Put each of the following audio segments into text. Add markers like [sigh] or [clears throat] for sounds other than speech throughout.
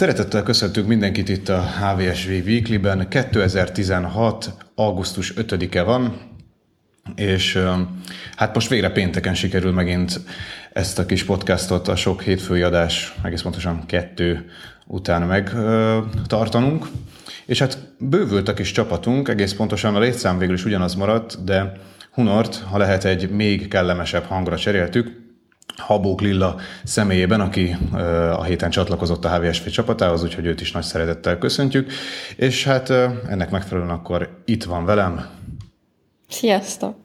Szeretettel köszöntünk mindenkit itt a HVSV Weekly-ben. 2016. augusztus 5-e van, és hát most végre pénteken sikerül megint ezt a kis podcastot a sok hétfői adás, egész pontosan kettő után megtartanunk. És hát bővült a kis csapatunk, egész pontosan a létszám végül is ugyanaz maradt, de Hunort, ha lehet, egy még kellemesebb hangra cseréltük, Habók Lilla személyében, aki a héten csatlakozott a HVSF csapatához, úgyhogy őt is nagy szeretettel köszöntjük. És hát ennek megfelelően akkor itt van velem. Sziasztok!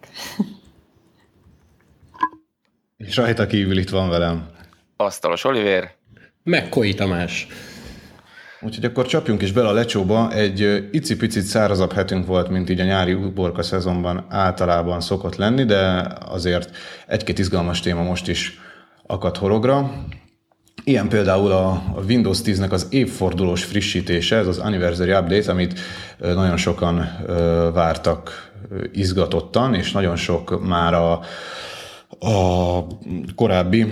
És rajta kívül itt van velem. Asztalos Oliver. Megkoi Tamás. Úgyhogy akkor csapjunk is bele a lecsóba. Egy icipicit szárazabb hetünk volt, mint így a nyári uborka szezonban általában szokott lenni, de azért egy-két izgalmas téma most is akadt hologra. Ilyen például a Windows 10-nek az évfordulós frissítése, ez az Anniversary Update, amit nagyon sokan vártak izgatottan, és nagyon sok már a, a korábbi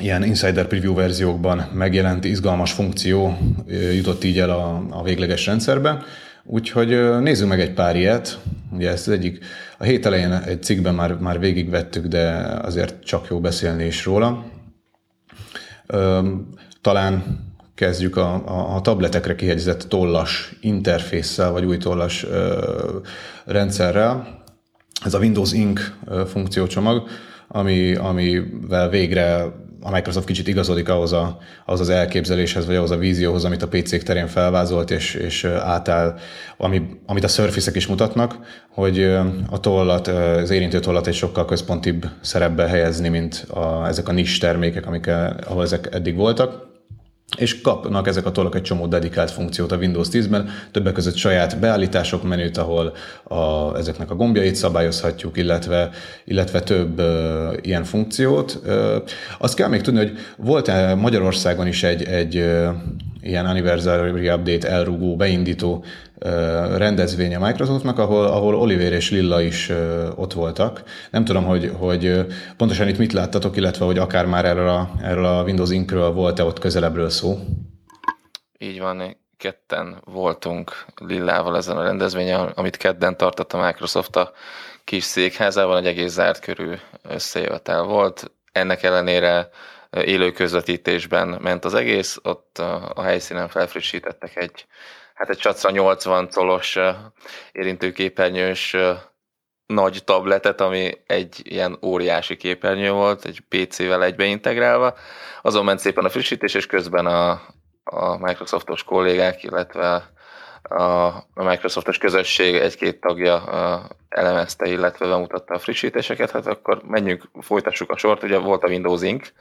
ilyen insider preview verziókban megjelent izgalmas funkció jutott így el a, a végleges rendszerbe. Úgyhogy nézzük meg egy pár ilyet. Ugye ezt az egyik, a hét elején egy cikkben már, már végigvettük, de azért csak jó beszélni is róla. Talán kezdjük a, a, tabletekre kihegyezett tollas interfésszel, vagy új tollas rendszerrel. Ez a Windows Ink funkciócsomag, ami, amivel végre a Microsoft kicsit igazodik ahhoz, a, ahhoz az elképzeléshez, vagy ahhoz a vízióhoz, amit a PC-k terén felvázolt, és, és átáll, ami, amit a surface is mutatnak, hogy a tollat, az érintő tollat egy sokkal központibb szerepbe helyezni, mint a, ezek a nis termékek, amik, ahol ezek eddig voltak és kapnak ezek a tollak egy csomó dedikált funkciót a Windows 10-ben, többek között saját beállítások menüt, ahol a, ezeknek a gombjait szabályozhatjuk, illetve, illetve több uh, ilyen funkciót. Uh, azt kell még tudni, hogy volt Magyarországon is egy, egy ilyen Anniversary Update elrugó, beindító rendezvény a Microsoftnak, ahol, ahol Oliver és Lilla is ott voltak. Nem tudom, hogy, hogy pontosan itt mit láttatok, illetve hogy akár már erről a, erről a Windows Inkről volt-e ott közelebbről szó? Így van, ketten voltunk Lillával ezen a rendezvényen, amit kedden tartott a Microsoft a kis székházában, egy egész zárt körű összejövetel volt. Ennek ellenére élő közvetítésben ment az egész, ott a helyszínen felfrissítettek egy hát egy csacra 80 colos érintőképernyős nagy tabletet, ami egy ilyen óriási képernyő volt, egy PC-vel egybe Azon ment szépen a frissítés, és közben a, a Microsoftos kollégák, illetve a, a Microsoftos közösség egy-két tagja elemezte, illetve bemutatta a frissítéseket, hát akkor menjünk, folytassuk a sort, ugye volt a Windows Ink,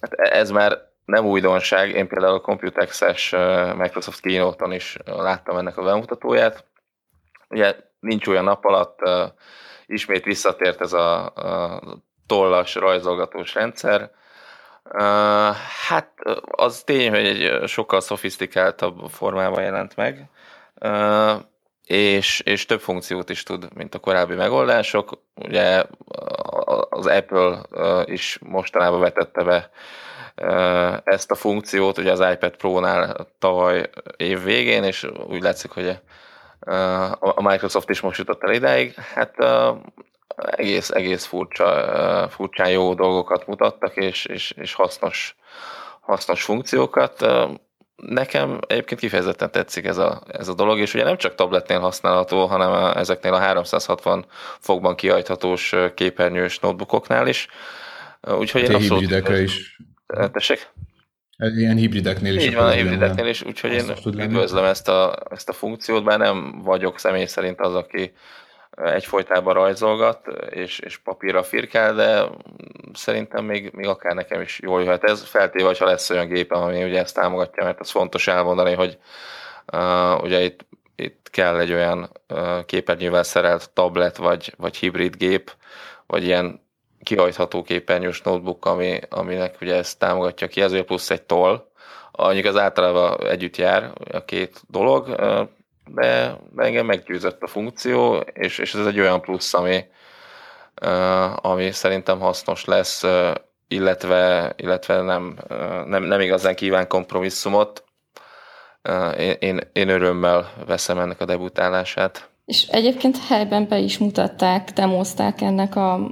hát ez már nem újdonság, én például a Computex-es Microsoft keynote is láttam ennek a bemutatóját. Ugye nincs olyan nap alatt, ismét visszatért ez a, a tollas rajzolgatós rendszer. Hát az tény, hogy egy sokkal szofisztikáltabb formában jelent meg, és, és több funkciót is tud, mint a korábbi megoldások. Ugye az Apple is mostanában vetette be ezt a funkciót ugye az iPad Pro-nál tavaly év végén, és úgy látszik, hogy a Microsoft is most jutott el idáig. Hát egész, egész furcsa, furcsán jó dolgokat mutattak, és, és, és hasznos, hasznos funkciókat. Nekem egyébként kifejezetten tetszik ez a, ez a dolog, és ugye nem csak tabletnél használható, hanem ezeknél a 360 fokban kiajthatós képernyős notebookoknál is. Úgyhogy én abszolút... is Tessék? Ilyen hibrideknél is. Így van, a hibrideknél is, úgyhogy én üdvözlöm ezt a, ezt a funkciót, bár nem vagyok személy szerint az, aki egyfolytában rajzolgat, és, és papírra firkál, de szerintem még, még akár nekem is jól jöhet. Ez, feltéve, ha lesz olyan gépem, ami ugye ezt támogatja, mert az fontos elmondani, hogy uh, ugye itt, itt kell egy olyan uh, képernyővel szerelt tablet, vagy, vagy hibrid gép, vagy ilyen kihajtható képernyős notebook, ami, aminek ugye ezt támogatja ki, ezért plusz egy toll, annyi az általában együtt jár a két dolog, de, de engem meggyőzött a funkció, és, és ez egy olyan plusz, ami, ami szerintem hasznos lesz illetve, illetve nem, nem, nem igazán kíván kompromisszumot. Én, én, én örömmel veszem ennek a debutálását. És egyébként helyben be is mutatták, demozták ennek a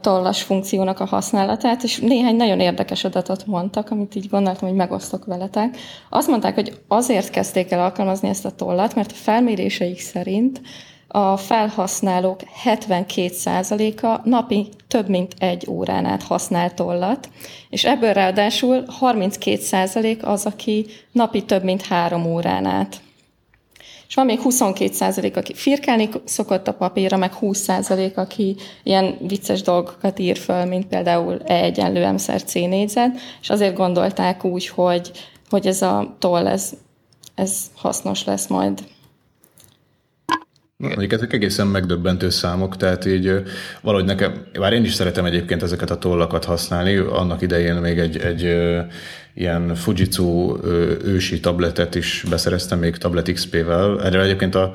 tollas funkciónak a használatát, és néhány nagyon érdekes adatot mondtak, amit így gondoltam, hogy megosztok veletek. Azt mondták, hogy azért kezdték el alkalmazni ezt a tollat, mert a felméréseik szerint a felhasználók 72%-a napi több mint egy órán át használ tollat, és ebből ráadásul 32% az, aki napi több mint három órán át. És van még 22% aki firkálni szokott a papírra, meg 20% aki ilyen vicces dolgokat ír föl, mint például E egyenlő M C négyzet, és azért gondolták úgy, hogy, hogy ez a toll, ez, ez hasznos lesz majd. Mondjuk ezek egészen megdöbbentő számok, tehát így valahogy nekem, bár én is szeretem egyébként ezeket a tollakat használni, annak idején még egy, egy ilyen Fujitsu ősi tabletet is beszereztem még Tablet XP-vel. Erre egyébként a,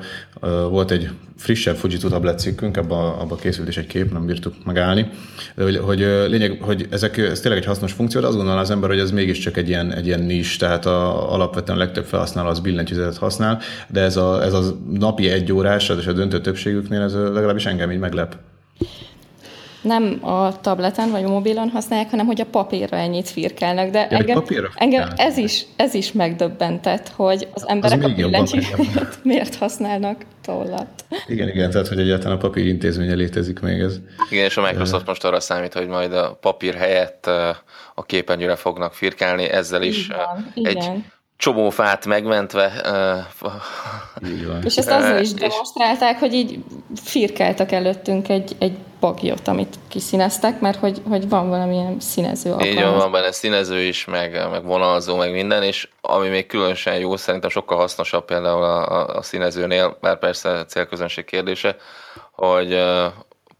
volt egy frissebb Fujitsu tablet cikkünk, abban abba készült is egy kép, nem bírtuk megállni. De hogy, hogy lényeg, hogy ezek, ez tényleg egy hasznos funkció, de azt gondolná az ember, hogy ez mégiscsak egy ilyen, egy ilyen nis, tehát a, alapvetően a legtöbb felhasználó az billentyűzetet használ, de ez a, ez a napi egy órás, és a döntő többségüknél ez legalábbis engem így meglep nem a tableten vagy a mobilon használják, hanem hogy a papírra ennyit firkálnak. De ja, engem, engem ez, is, ez is megdöbbentett, hogy az emberek az a billentyűt [laughs] miért használnak tollat. Igen, igen, tehát hogy egyáltalán a papír intézménye létezik még ez. Igen, és a Microsoft most arra számít, hogy majd a papír helyett a képernyőre fognak firkálni, ezzel is van, egy igen csomó fát megmentve. És ezt azzal is demonstrálták, hogy így firkáltak előttünk egy, egy bagyot, amit kiszíneztek, mert hogy, hogy van valamilyen színező alkalmaz. Így van, van benne színező is, meg, meg vonalzó, meg minden, és ami még különösen jó, szerintem sokkal hasznosabb például a, a, a színezőnél, bár persze célközönség kérdése, hogy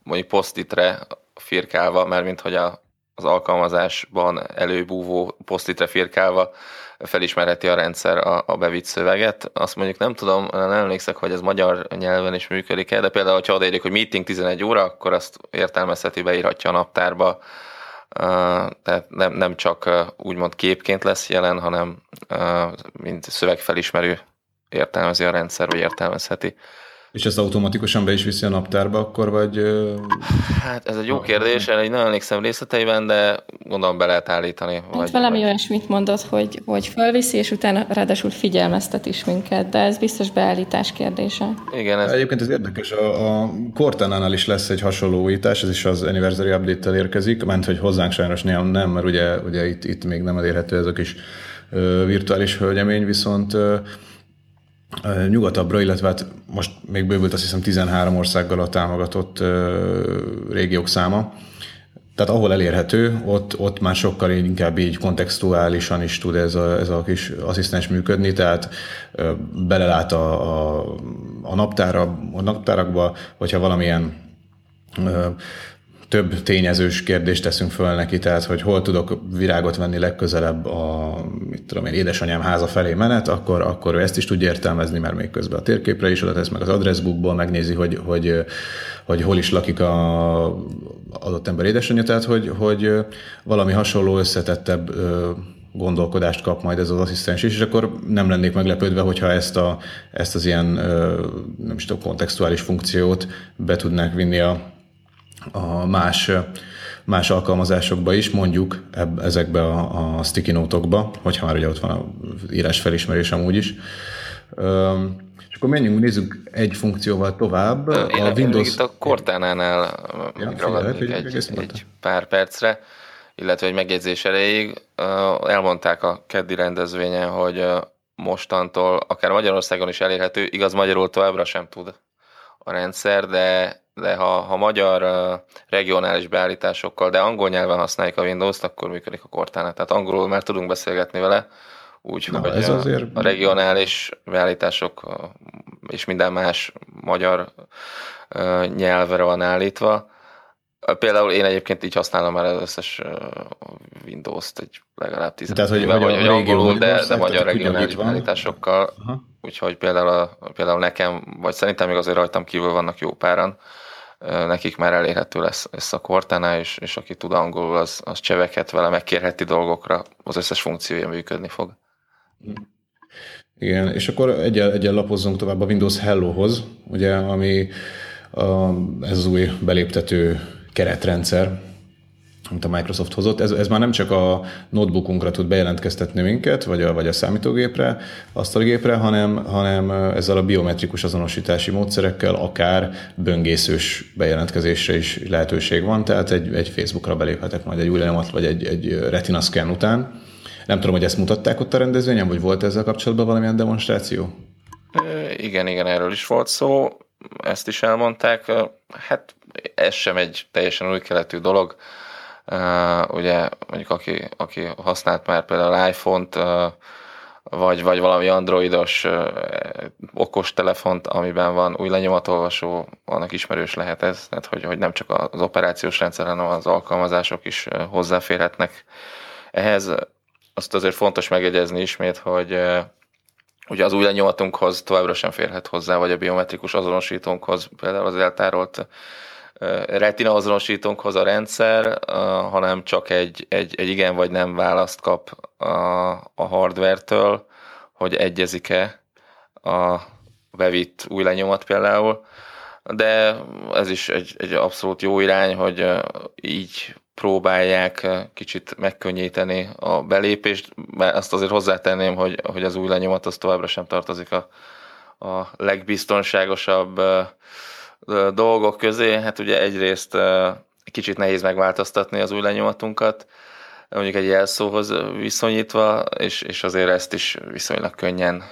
mondjuk posztitre firkálva, mert mint hogy a, az alkalmazásban előbúvó posztitre firkálva felismerheti a rendszer a, a bevitt szöveget. Azt mondjuk nem tudom, nem emlékszek, hogy ez magyar nyelven is működik-e, de például, ha odaírjuk, hogy meeting 11 óra, akkor azt értelmezheti, beírhatja a naptárba, tehát nem, nem csak úgymond képként lesz jelen, hanem mint szövegfelismerő értelmezi a rendszer, vagy értelmezheti. És ezt automatikusan be is viszi a naptárba akkor, vagy... Hát ez egy jó kérdés, én nagyon emlékszem részleteiben, de gondolom be lehet állítani. Hát vagy, valami vagy... olyasmit mondott, hogy, hogy fölviszi, és utána ráadásul figyelmeztet is minket, de ez biztos beállítás kérdése. Igen, ez... Egyébként ez érdekes, a, a Cortana-nál is lesz egy hasonló újítás, ez is az Anniversary Update-tel érkezik, ment, hogy hozzánk sajnos nem, nem mert ugye, ugye itt, itt még nem elérhető ez a kis virtuális hölgyemény, viszont nyugatabbra, illetve hát most még bővült azt hiszem 13 országgal a támogatott régiók száma. Tehát ahol elérhető, ott, ott már sokkal inkább így kontextuálisan is tud ez a, ez a kis asszisztens működni, tehát belelát a, a, a, naptára, a naptárakba, hogyha valamilyen több tényezős kérdést teszünk föl neki, tehát hogy hol tudok virágot venni legközelebb a mit tudom én, édesanyám háza felé menet, akkor, akkor ő ezt is tudja értelmezni, mert még közben a térképre is oda tesz meg az adressbookból, megnézi, hogy, hogy, hogy hol is lakik a adott ember édesanyja, tehát hogy, hogy valami hasonló összetettebb gondolkodást kap majd ez az asszisztens is, és akkor nem lennék meglepődve, hogyha ezt, a, ezt az ilyen nem is tudom, kontextuális funkciót be tudnák vinni a, a más, más alkalmazásokba is, mondjuk eb, ezekbe a, a sticky note-okba, hogyha már ugye ott van a írás felismerés amúgy is. Üm, és akkor menjünk, nézzük egy funkcióval tovább. Én a Windows... Itt a Cortana-nál ja, ragadnék egy, egy pár percre, illetve egy megjegyzés erejéig. Elmondták a keddi rendezvényen, hogy mostantól akár Magyarországon is elérhető, igaz magyarul továbbra sem tud a rendszer, de de ha, ha magyar uh, regionális beállításokkal, de angol nyelven használjuk a Windows-t, akkor működik a Cortana. Tehát angolul már tudunk beszélgetni vele, úgyhogy ez a, azért... a regionális beállítások uh, és minden más magyar uh, nyelvre van állítva. Például én egyébként így használom már az összes Windows-t egy legalább 10 Tehát, hogy, éve, vagy, angolul, de, de magyar regionális beállításokkal. Úgyhogy például, a, például nekem, vagy szerintem még azért rajtam kívül vannak jó páran, nekik már elérhető lesz, lesz a Cortana, és, és aki tud angolul, az, az cseveket vele, megkérheti dolgokra, az összes funkciója működni fog. Igen, és akkor egyen, egyen lapozzunk tovább a Windows Hello-hoz, ugye, ami a, ez az új beléptető keretrendszer, amit a Microsoft hozott. Ez, ez már nem csak a notebookunkra tud bejelentkeztetni minket, vagy a, vagy a számítógépre, asztalgépre, hanem, hanem ezzel a biometrikus azonosítási módszerekkel akár böngészős bejelentkezésre is lehetőség van, tehát egy, egy Facebookra beléphetek majd egy új lenyomat, vagy egy, egy retina scan után. Nem tudom, hogy ezt mutatták ott a rendezvényen, vagy volt ezzel kapcsolatban valamilyen demonstráció? Igen, igen, erről is volt szó. Ezt is elmondták. Hát ez sem egy teljesen új keletű dolog ugye mondjuk aki, aki használt már például iPhone-t, vagy, vagy valami androidos okos telefont, amiben van új lenyomatolvasó, annak ismerős lehet ez, tehát hogy, hogy nem csak az operációs rendszer, hanem az alkalmazások is hozzáférhetnek ehhez. Azt azért fontos megjegyezni ismét, hogy ugye az új lenyomatunkhoz továbbra sem férhet hozzá, vagy a biometrikus azonosítónkhoz, például az eltárolt retina azonosítónkhoz a rendszer, hanem csak egy, egy, egy igen vagy nem választ kap a, a hardware-től, hogy egyezik-e a bevitt új lenyomat például, de ez is egy, egy abszolút jó irány, hogy így próbálják kicsit megkönnyíteni a belépést, mert azt azért hozzátenném, hogy, hogy az új lenyomat az továbbra sem tartozik a, a legbiztonságosabb dolgok közé, hát ugye egyrészt kicsit nehéz megváltoztatni az új lenyomatunkat, mondjuk egy jelszóhoz viszonyítva, és, és azért ezt is viszonylag könnyen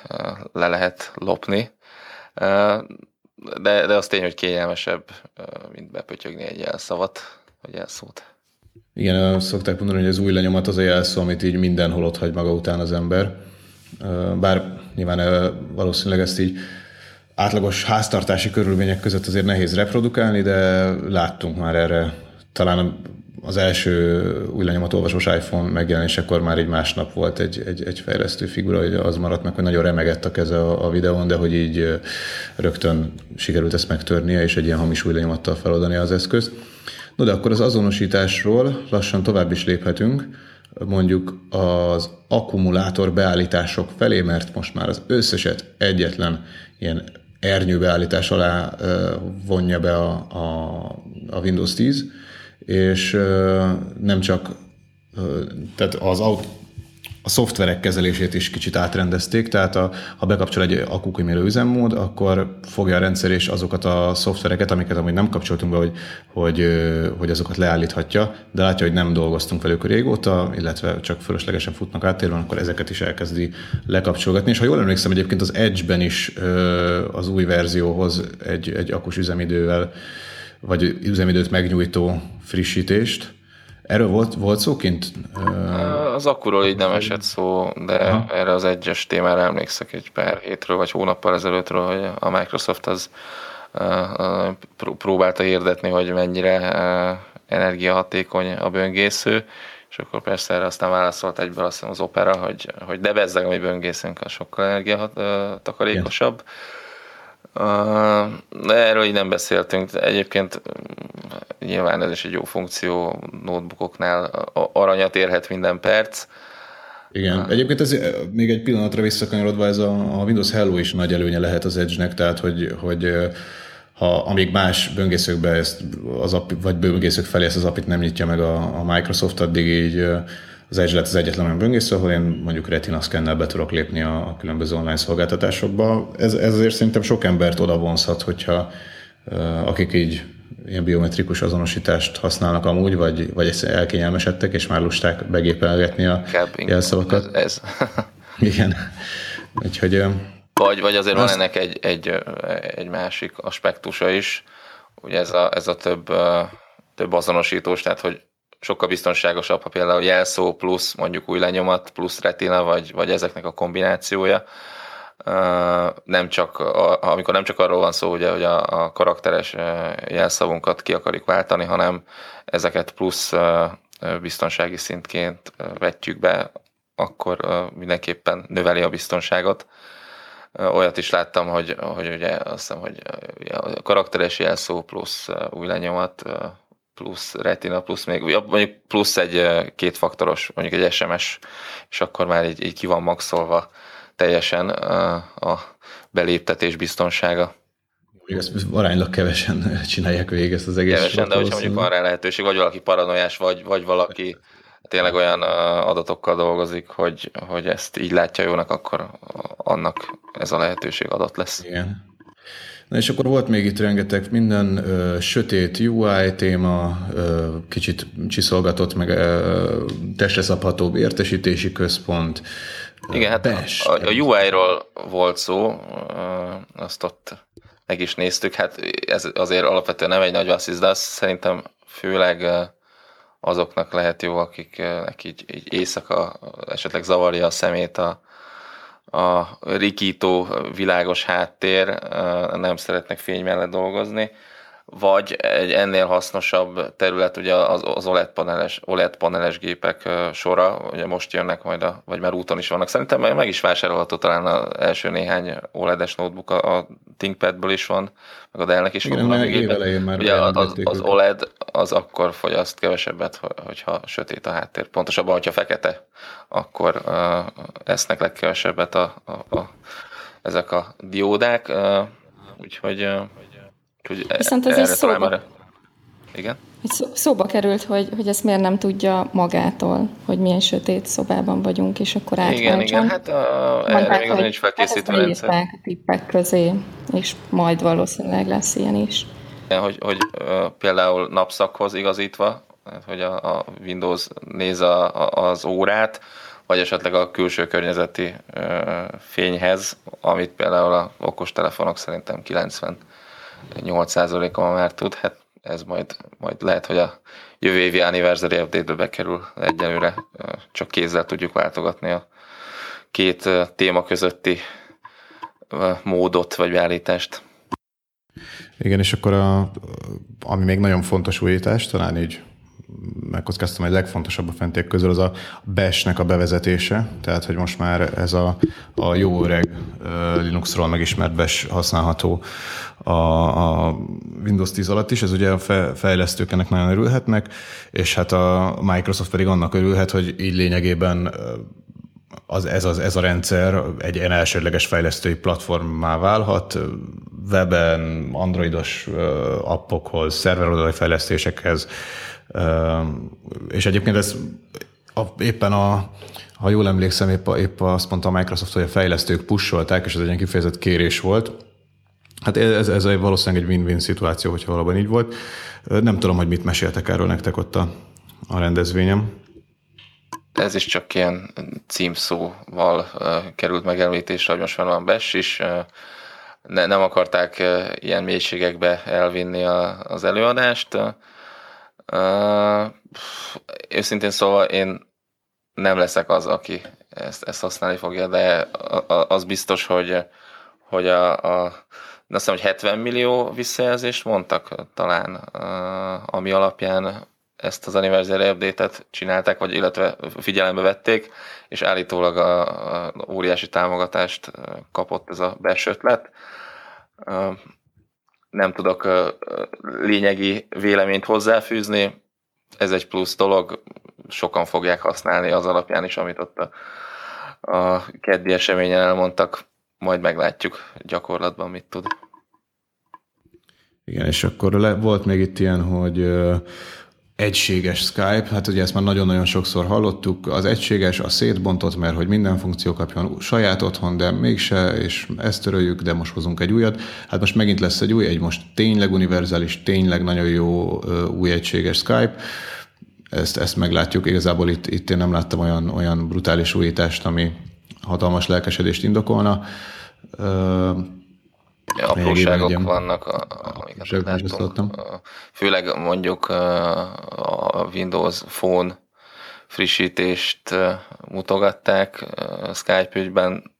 le lehet lopni. De, de az tény, hogy kényelmesebb, mint bepötyögni egy jelszavat, vagy jelszót. Igen, szokták mondani, hogy az új lenyomat az a jelszó, amit így mindenhol ott hagy maga után az ember. Bár nyilván valószínűleg ezt így átlagos háztartási körülmények között azért nehéz reprodukálni, de láttunk már erre talán az első új lenyomatolvasós iPhone megjelenésekor már egy másnap volt egy, egy, egy fejlesztő figura, hogy az maradt meg, hogy nagyon remegett a keze a, a videón, de hogy így rögtön sikerült ezt megtörnie, és egy ilyen hamis új lenyomattal feloldani az eszközt. No, de akkor az azonosításról lassan tovább is léphetünk, mondjuk az akkumulátor beállítások felé, mert most már az összeset egyetlen ilyen ernyőbeállítás alá vonja be a, a, a Windows 10, és nem csak tehát az a szoftverek kezelését is kicsit átrendezték, tehát a, ha bekapcsol egy akukimélő üzemmód, akkor fogja a rendszer és azokat a szoftvereket, amiket amúgy nem kapcsoltunk be, hogy, hogy, hogy azokat leállíthatja, de látja, hogy nem dolgoztunk velük régóta, illetve csak fölöslegesen futnak áttérben, akkor ezeket is elkezdi lekapcsolgatni. És ha jól emlékszem, egyébként az Edge-ben is az új verzióhoz egy, egy akus üzemidővel, vagy üzemidőt megnyújtó frissítést, Erről volt, volt szó kint? Az akkuról így nem esett szó, de Aha. erre az egyes témára emlékszek egy pár hétről vagy hónappal ezelőttről, hogy a Microsoft az próbálta hirdetni, hogy mennyire energiahatékony a böngésző, és akkor persze erre aztán válaszolt egyből azt az Opera, hogy, hogy de bezzeg, ami böngészünk, a sokkal energiatakarékosabb. Yeah de erről így nem beszéltünk. Egyébként mm, nyilván ez is egy jó funkció notebookoknál. Aranyat érhet minden perc. Igen, egyébként ez még egy pillanatra visszakanyarodva, ez a, a Windows Hello is nagy előnye lehet az Edge-nek, tehát hogy, hogy ha amíg más böngészőkbe ezt az app, vagy böngészők felé ezt az appit nem nyitja meg a, a Microsoft, addig így az Edge lett az egyetlen olyan böngésző, ahol én mondjuk Retina scan be tudok lépni a, a különböző online szolgáltatásokba. Ez, ez azért szerintem sok embert oda vonzhat, hogyha akik így ilyen biometrikus azonosítást használnak amúgy, vagy, vagy elkényelmesedtek, és már lusták begépelgetni a jelszavakat. Ez. ez. [laughs] Igen. Úgyhogy, vagy, vagy azért azt... van ennek egy, egy, egy másik aspektusa is, ugye ez a, ez a több, több azonosítós, tehát hogy sokkal biztonságosabb, ha például jelszó plusz mondjuk új lenyomat plusz retina, vagy, vagy ezeknek a kombinációja. Nem csak, amikor nem csak arról van szó, ugye, hogy a, a karakteres jelszavunkat ki akarjuk váltani, hanem ezeket plusz biztonsági szintként vetjük be, akkor mindenképpen növeli a biztonságot. Olyat is láttam, hogy, hogy ugye azt hiszem, hogy a karakteres jelszó plusz új lenyomat, plusz retina, plusz még mondjuk plusz egy kétfaktoros, mondjuk egy SMS, és akkor már így, így ki van maxolva teljesen a beléptetés biztonsága. Ezt aránylag kevesen csinálják végig ezt az egész Kevesen, de hogyha mondjuk van rá lehetőség, vagy valaki paranoiás, vagy, vagy valaki tényleg olyan adatokkal dolgozik, hogy, hogy ezt így látja jónak, akkor annak ez a lehetőség adott lesz. Igen. Na és akkor volt még itt rengeteg minden ö, sötét UI téma, ö, kicsit csiszolgatott, meg ö, testre szabhatóbb értesítési központ. Igen, hát a, a UI-ról volt szó, azt ott meg is néztük, hát ez azért alapvetően nem egy nagy vasszisz, de azt szerintem főleg azoknak lehet jó, akiknek így, így éjszaka esetleg zavarja a szemét a, a rikító világos háttér, nem szeretnek fény mellett dolgozni vagy egy ennél hasznosabb terület ugye az, az OLED paneles, OLED paneles gépek sora, ugye most jönnek majd, a, vagy már úton is vannak. Szerintem meg is vásárolható talán az első néhány OLED-es notebook, a, a ThinkPad-ből is van, meg a Dell-nek is Igen, van valami már ugye az, az OLED az akkor fogyaszt kevesebbet, hogyha sötét a háttér. Pontosabban, hogyha fekete, akkor uh, esznek legkevesebbet a, a, a, ezek a diódák. Uh, úgyhogy uh, Úgyhogy e- Viszont ez is szóba, már... Igen? Szó, szóba került, hogy, hogy ezt miért nem tudja magától, hogy milyen sötét szobában vagyunk, és akkor átváltson. Igen, igen, hát a, erre még az nincs felkészítve hát rendszer. a tippek közé, és majd valószínűleg lesz ilyen is. Igen, hogy, hogy uh, például napszakhoz igazítva, hogy a, a Windows néz a, a, az órát, vagy esetleg a külső környezeti uh, fényhez, amit például a okostelefonok szerintem 90 8%-a már tud, hát ez majd, majd lehet, hogy a jövő évi anniversary update-be bekerül egyelőre, csak kézzel tudjuk váltogatni a két téma közötti módot vagy beállítást. Igen, és akkor a, ami még nagyon fontos újítás, talán így megkockáztam, hogy legfontosabb a fentiek közül az a bash a bevezetése, tehát hogy most már ez a, a jó öreg Linuxról megismert bash használható a, a Windows 10 alatt is, ez ugye a fejlesztők ennek nagyon örülhetnek, és hát a Microsoft pedig annak örülhet, hogy így lényegében az, ez, az, ez a rendszer egy ilyen elsődleges fejlesztői platformá válhat, weben, androidos appokhoz, szerveroldali fejlesztésekhez, és egyébként ez a, éppen a, ha jól emlékszem, épp, épp azt mondta a Microsoft, hogy a fejlesztők pusolták, és ez egy ilyen kifejezett kérés volt. Hát ez, ez egy valószínűleg egy win-win szituáció, hogyha valóban így volt. Nem tudom, hogy mit meséltek erről nektek ott a, a rendezvényem. Ez is csak ilyen címszóval uh, került megemlítésre, hogy most már van BES is. Ne, nem akarták ilyen mélységekbe elvinni a, az előadást. Uh, őszintén szóval én nem leszek az, aki ezt, ezt használni fogja, de az biztos, hogy, hogy a, a azt hiszem, hogy 70 millió visszajelzést mondtak talán, ami alapján ezt az anniversary update-et csinálták, vagy illetve figyelembe vették, és állítólag a, a óriási támogatást kapott ez a belső ötlet. Nem tudok lényegi véleményt hozzáfűzni. Ez egy plusz dolog, sokan fogják használni az alapján is, amit ott a, a keddi eseményen elmondtak, majd meglátjuk gyakorlatban mit tud. Igen, és akkor le, volt még itt ilyen, hogy egységes Skype, hát ugye ezt már nagyon-nagyon sokszor hallottuk, az egységes, a szétbontott, mert hogy minden funkció kapjon saját otthon, de mégse, és ezt töröljük, de most hozunk egy újat. Hát most megint lesz egy új, egy most tényleg univerzális, tényleg nagyon jó új egységes Skype, ezt, ezt meglátjuk. Igazából itt, itt én nem láttam olyan, olyan brutális újítást, ami hatalmas lelkesedést indokolna apróságok vannak, amiket látunk. Főleg mondjuk a Windows Phone frissítést mutogatták Skype ügyben.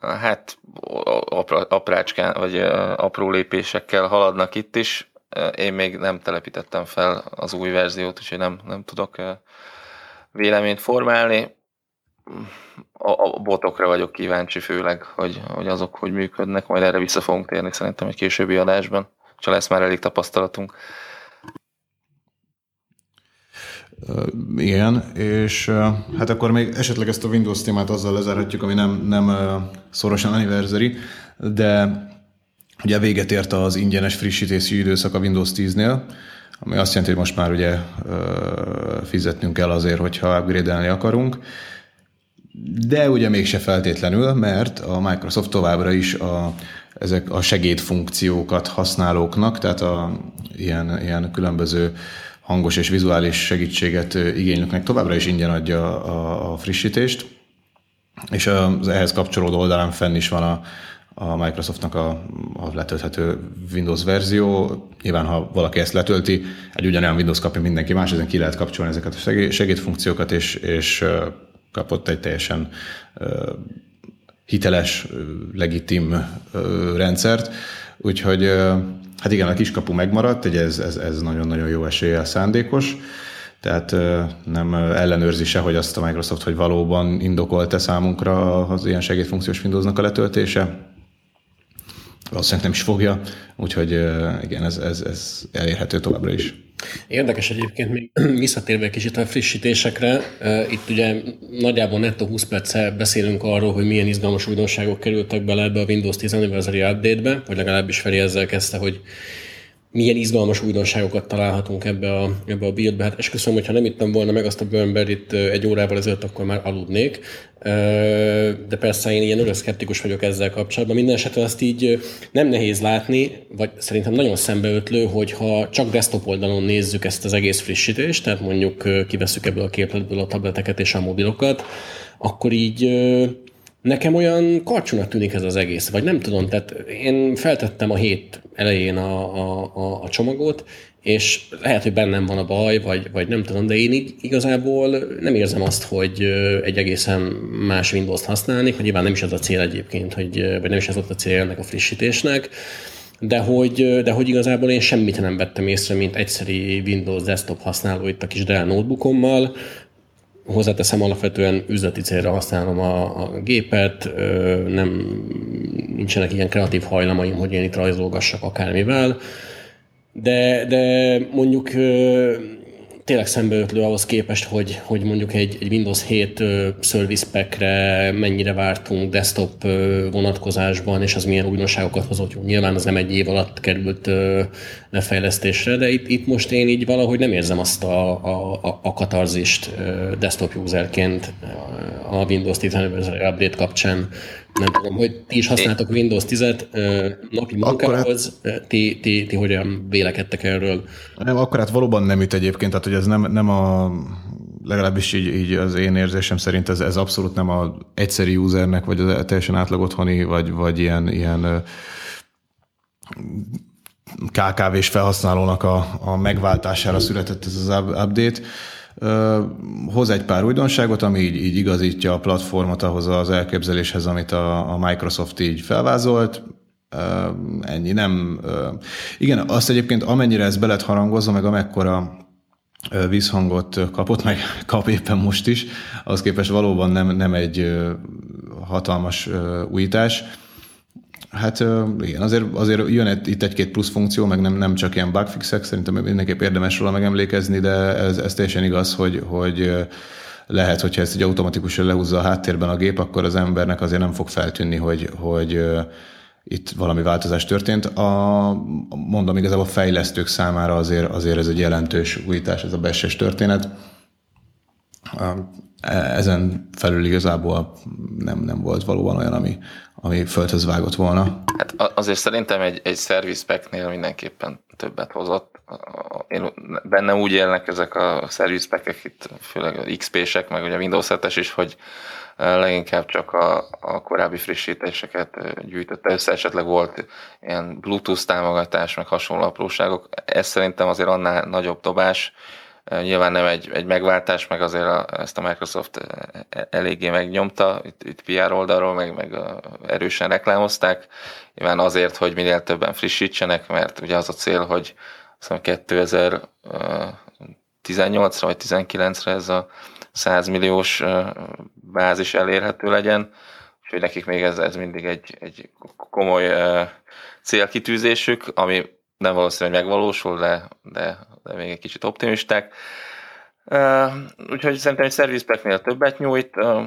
Hát aprácskán, vagy apró lépésekkel haladnak itt is. Én még nem telepítettem fel az új verziót, úgyhogy nem, nem tudok véleményt formálni a botokra vagyok kíváncsi főleg, hogy, hogy azok hogy működnek, majd erre vissza fogunk térni szerintem egy későbbi adásban, csak lesz már elég tapasztalatunk. Igen, és hát akkor még esetleg ezt a Windows témát azzal lezárhatjuk, ami nem, nem szorosan anniversary, de ugye véget ért az ingyenes frissítési időszak a Windows 10-nél, ami azt jelenti, hogy most már ugye fizetnünk kell azért, hogyha upgrade akarunk, de ugye mégse feltétlenül, mert a Microsoft továbbra is a, ezek a segédfunkciókat használóknak, tehát a, ilyen, ilyen különböző hangos és vizuális segítséget igénylőknek továbbra is ingyen adja a, a frissítést, és az ehhez kapcsolódó oldalán fenn is van a, a Microsoftnak a, a letölthető Windows verzió. Nyilván, ha valaki ezt letölti, egy ugyanolyan Windows kapja mindenki más, ezen ki lehet kapcsolni ezeket a segédfunkciókat, és, és kapott egy teljesen hiteles, legitim rendszert. Úgyhogy hát igen, a kiskapu megmaradt, egy ez, ez, ez nagyon-nagyon jó eséllyel szándékos. Tehát nem ellenőrzi se, hogy azt a Microsoft, hogy valóban indokolt-e számunkra az ilyen segédfunkciós Windowsnak a letöltése. Valószínűleg nem is fogja, úgyhogy igen, ez, ez, ez elérhető továbbra is. Érdekes egyébként még [clears throat] visszatérve kicsit a frissítésekre, itt ugye nagyjából nettó 20 perccel beszélünk arról, hogy milyen izgalmas újdonságok kerültek bele ebbe a Windows 10 Anniversary Update-be, vagy legalábbis Feri ezzel kezdte, hogy milyen izgalmas újdonságokat találhatunk ebbe a, ebbe a buildbe. Hát esküszöm, hogyha nem ittem volna meg azt a burnberry itt egy órával ezelőtt, akkor már aludnék. De persze én ilyen örök szkeptikus vagyok ezzel kapcsolatban. Minden esetre azt így nem nehéz látni, vagy szerintem nagyon szembeötlő, hogyha csak desktop oldalon nézzük ezt az egész frissítést, tehát mondjuk kiveszük ebből a képletből a tableteket és a mobilokat, akkor így nekem olyan karcsúnak tűnik ez az egész, vagy nem tudom, tehát én feltettem a hét elején a, a, a, a csomagot, és lehet, hogy bennem van a baj, vagy, vagy nem tudom, de én igazából nem érzem azt, hogy egy egészen más Windows-t használnék, hogy nyilván nem is ez a cél egyébként, hogy, vagy nem is ez volt a cél ennek a frissítésnek, de hogy, de hogy igazából én semmit nem vettem észre, mint egyszeri Windows desktop használó itt a kis Dell notebookommal, hozzáteszem, alapvetően üzleti célra használom a, a gépet, nem nincsenek ilyen kreatív hajlamaim, hogy én itt rajzolgassak akármivel, de, de mondjuk tényleg szembeötlő ahhoz képest, hogy, hogy mondjuk egy, egy Windows 7 uh, Service Pack-re mennyire vártunk desktop vonatkozásban, és az milyen újdonságokat hozott. Nyilván az nem egy év alatt került lefejlesztésre, de itt, itt most én így valahogy nem érzem azt a, a, a katarzist uh, desktop userként a Windows 10 update kapcsán, nem tudom, hogy ti is használtok Windows 10-et napi munkához, hát, ti, ti, ti hogyan vélekedtek erről? Nem, akkor hát valóban nem üt egyébként, tehát hogy ez nem, nem a legalábbis így, így az én érzésem szerint ez, ez abszolút nem a egyszerű usernek, vagy az teljesen átlag otthoni, vagy, vagy ilyen, ilyen KKV-s felhasználónak a, a megváltására született ez az update hoz egy pár újdonságot, ami így, így igazítja a platformot ahhoz az elképzeléshez, amit a, a Microsoft így felvázolt. Ennyi, nem... Igen, azt egyébként amennyire ez be lett harangozva, meg amekkora vízhangot kapott, meg [laughs] kap éppen most is, az képest valóban nem, nem egy hatalmas újítás. Hát igen, azért, azért jön itt egy-két plusz funkció, meg nem, nem csak ilyen bugfixek, szerintem mindenképp érdemes róla megemlékezni, de ez, ez teljesen igaz, hogy, hogy lehet, hogyha ezt egy automatikusan lehúzza a háttérben a gép, akkor az embernek azért nem fog feltűnni, hogy, hogy itt valami változás történt. A, mondom, igazából a fejlesztők számára azért, azért ez egy jelentős újítás, ez a beses történet. Ezen felül igazából nem, nem volt valóban olyan, ami, ami földhöz vágott volna. Hát azért szerintem egy, egy service packnél mindenképpen többet hozott. Én, benne úgy élnek ezek a service packek, itt főleg XP-sek, meg ugye Windows 7-es is, hogy leginkább csak a, a korábbi frissítéseket gyűjtötte össze, esetleg volt ilyen Bluetooth támogatás, meg hasonló apróságok. Ez szerintem azért annál nagyobb dobás, Nyilván nem egy, egy megváltás, meg azért a, ezt a Microsoft e, eléggé megnyomta, itt, itt PR oldalról, meg, meg erősen reklámozták. Nyilván azért, hogy minél többen frissítsenek, mert ugye az a cél, hogy 2000 18-ra vagy 19-re ez a 100 milliós bázis elérhető legyen, úgyhogy nekik még ez, ez mindig egy, egy komoly célkitűzésük, ami nem valószínű, hogy megvalósul, de, de, de még egy kicsit optimisták. Uh, úgyhogy szerintem egy service packnél többet nyújt, uh,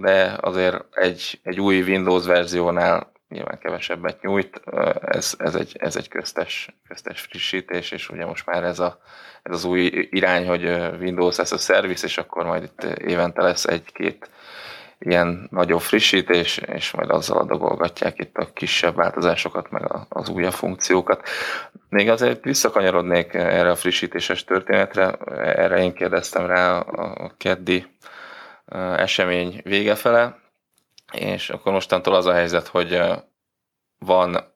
de azért egy, egy új Windows verziónál nyilván kevesebbet nyújt. Uh, ez, ez, egy, ez egy köztes, köztes frissítés, és ugye most már ez, a, ez az új irány, hogy Windows as a service, és akkor majd itt évente lesz egy-két ilyen nagyobb frissítés, és majd azzal adagolgatják itt a kisebb változásokat, meg az újabb funkciókat. Még azért visszakanyarodnék erre a frissítéses történetre, erre én kérdeztem rá a keddi esemény vége fele, és akkor mostantól az a helyzet, hogy van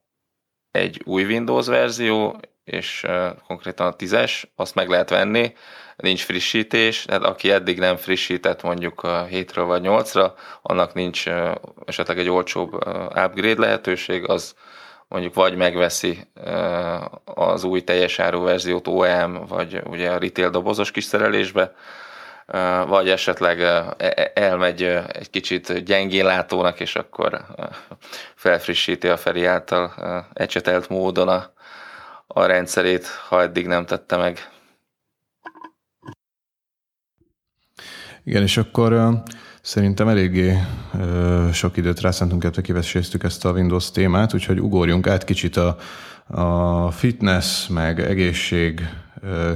egy új Windows verzió, és konkrétan a 10-es, azt meg lehet venni, nincs frissítés, tehát aki eddig nem frissített mondjuk a 7-ről vagy 8-ra, annak nincs esetleg egy olcsóbb upgrade lehetőség, az mondjuk vagy megveszi az új teljes áru verziót OEM, vagy ugye a retail dobozos kis szerelésbe, vagy esetleg e, e, elmegy egy kicsit gyengén látónak, és akkor felfrissíti a Feri által ecsetelt módon a, a rendszerét, ha eddig nem tette meg. Igen, és akkor szerintem eléggé sok időt rászántunk, illetve kiveséztük ezt a Windows témát, úgyhogy ugorjunk át kicsit a, a fitness, meg egészség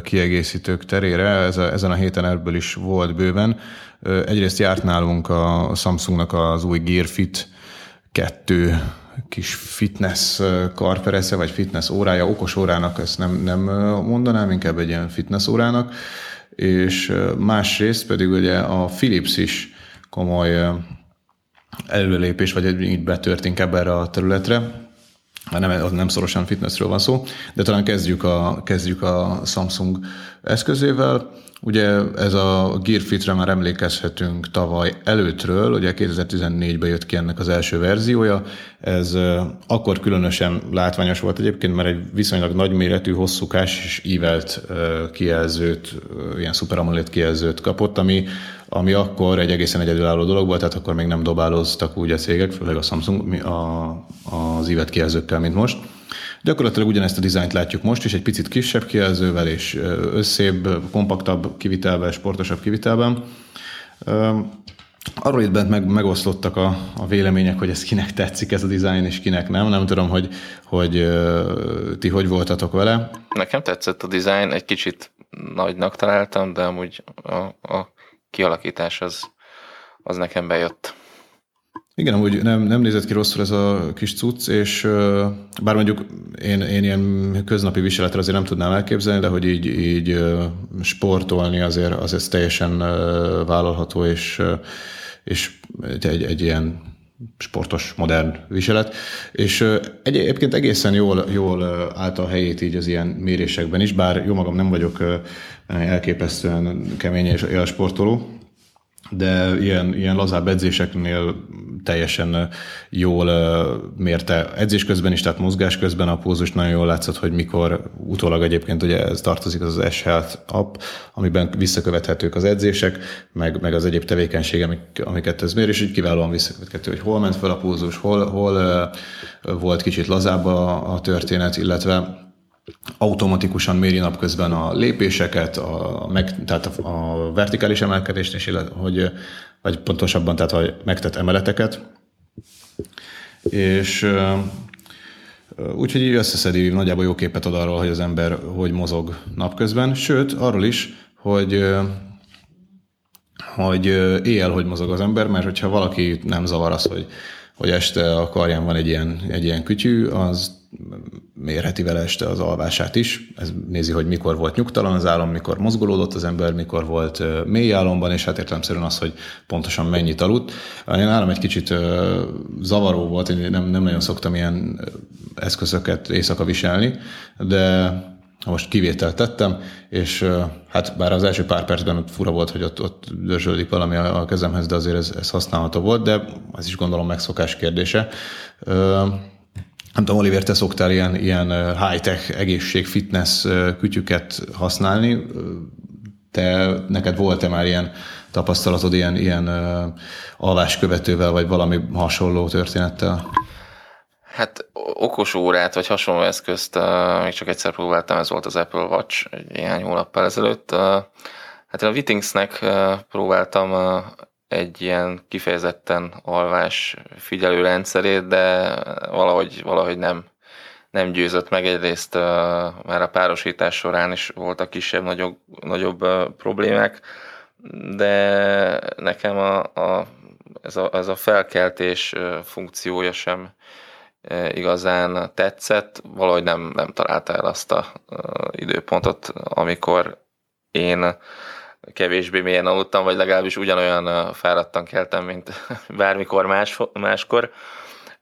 kiegészítők terére. Ez a, ezen a héten ebből is volt bőven. Egyrészt járt nálunk a Samsungnak az új Gear Fit 2 kis fitness karperesze, vagy fitness órája, okos órának ezt nem, nem mondanám, inkább egy ilyen fitness órának. És másrészt pedig ugye a Philips is komoly előlépés, vagy így betört inkább erre a területre, nem, nem szorosan fitnessről van szó, de talán kezdjük a, kezdjük a Samsung eszközével. Ugye ez a Gear Fit-re már emlékezhetünk tavaly előttről, ugye 2014-ben jött ki ennek az első verziója, ez akkor különösen látványos volt egyébként, mert egy viszonylag nagyméretű, hosszúkás és ívelt kijelzőt, ilyen Super AMOLED kijelzőt kapott, ami, ami akkor egy egészen egyedülálló dolog volt, tehát akkor még nem dobáloztak úgy a cégek, főleg a Samsung a, az ívelt kijelzőkkel, mint most. Gyakorlatilag ugyanezt a dizájnt látjuk most is, egy picit kisebb kijelzővel és összébb, kompaktabb kivitelben, sportosabb kivitelben. Arról itt bent meg, megoszlottak a, a vélemények, hogy ez kinek tetszik ez a dizájn, és kinek nem. Nem tudom, hogy, hogy ti hogy voltatok vele. Nekem tetszett a dizájn, egy kicsit nagynak találtam, de amúgy a, a kialakítás az, az nekem bejött. Igen, amúgy nem, nem nézett ki rosszul ez a kis cucc, és bár mondjuk én, én ilyen köznapi viseletre azért nem tudnám elképzelni, de hogy így, így sportolni azért, az ez teljesen vállalható, és, és egy, egy ilyen sportos, modern viselet, és egy, egyébként egészen jól, jól állt a helyét így az ilyen mérésekben is, bár jó magam nem vagyok elképesztően kemény és élsportoló, de ilyen, ilyen lazább edzéseknél teljesen jól mérte edzés közben is, tehát mozgás közben a pózust nagyon jól látszott, hogy mikor utólag egyébként ugye ez tartozik az S-Health app, amiben visszakövethetők az edzések, meg, meg az egyéb tevékenység, amik, amiket ez mér, és így kiválóan visszakövethető, hogy hol ment fel a pózus, hol, hol volt kicsit lazább a, a történet, illetve automatikusan méri napközben a lépéseket, a, meg, tehát a, a vertikális emelkedést is, hogy, vagy pontosabban, tehát a megtett emeleteket. És úgyhogy így összeszedi, nagyjából jó képet ad arról, hogy az ember hogy mozog napközben, sőt, arról is, hogy hogy éjjel hogy mozog az ember, mert hogyha valaki nem zavar az, hogy, hogy este a karján van egy ilyen, egy ilyen kütyű, az mérheti vele este az alvását is. Ez nézi, hogy mikor volt nyugtalan az álom, mikor mozgolódott az ember, mikor volt mély álomban, és hát értelemszerűen az, hogy pontosan mennyit aludt. Én nálam egy kicsit zavaró volt, én nem, nem nagyon szoktam ilyen eszközöket éjszaka viselni, de most kivételt tettem, és hát bár az első pár percben ott fura volt, hogy ott, ott dörzsöldik valami a kezemhez, de azért ez, ez használható volt, de ez is gondolom megszokás kérdése. Nem tudom, Oliver, te szoktál ilyen, ilyen high-tech egészség, fitness kütyüket használni. Te, neked volt-e már ilyen tapasztalatod ilyen, ilyen alváskövetővel, vagy valami hasonló történettel? Hát okos órát, vagy hasonló eszközt uh, még csak egyszer próbáltam, ez volt az Apple Watch néhány hónappal ezelőtt. Uh, hát én a Wittingsnek uh, próbáltam egy ilyen kifejezetten alvás figyelő rendszerét, de valahogy, valahogy nem, nem győzött meg. Egyrészt uh, már a párosítás során is voltak kisebb-nagyobb nagyobb, uh, problémák, de nekem a, a, ez, a, ez a felkeltés funkciója sem igazán tetszett, valahogy nem, nem találta el azt a időpontot, amikor én kevésbé mélyen aludtam, vagy legalábbis ugyanolyan fáradtan keltem, mint [laughs] bármikor más, máskor.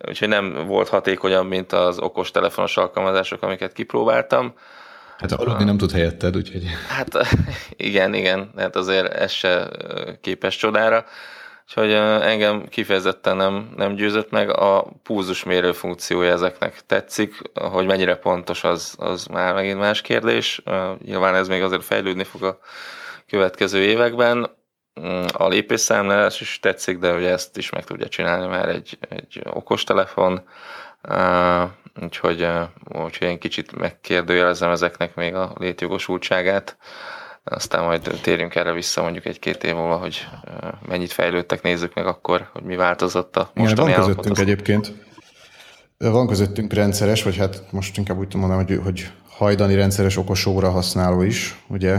Úgyhogy nem volt hatékonyabb, mint az okos telefonos alkalmazások, amiket kipróbáltam. Hát aludni nem tud helyetted, úgyhogy... Hát igen, igen, hát azért ez se képes csodára. Úgyhogy engem kifejezetten nem, nem győzött meg. A púzusmérő funkciója ezeknek tetszik, hogy mennyire pontos, az, az már megint más kérdés. Nyilván ez még azért fejlődni fog a következő években. Mm, a lépésszámlálás is tetszik, de ugye ezt is meg tudja csinálni már egy, egy okostelefon. Úgyhogy, úgyhogy én kicsit megkérdőjelezem ezeknek még a létjogosultságát aztán majd térjünk erre vissza mondjuk egy-két év múlva, hogy mennyit fejlődtek, nézzük meg akkor, hogy mi változott a mostani Igen, van közöttünk egyébként. Van közöttünk rendszeres, vagy hát most inkább úgy tudom mondani, hogy, hogy hajdani rendszeres okos óra használó is, ugye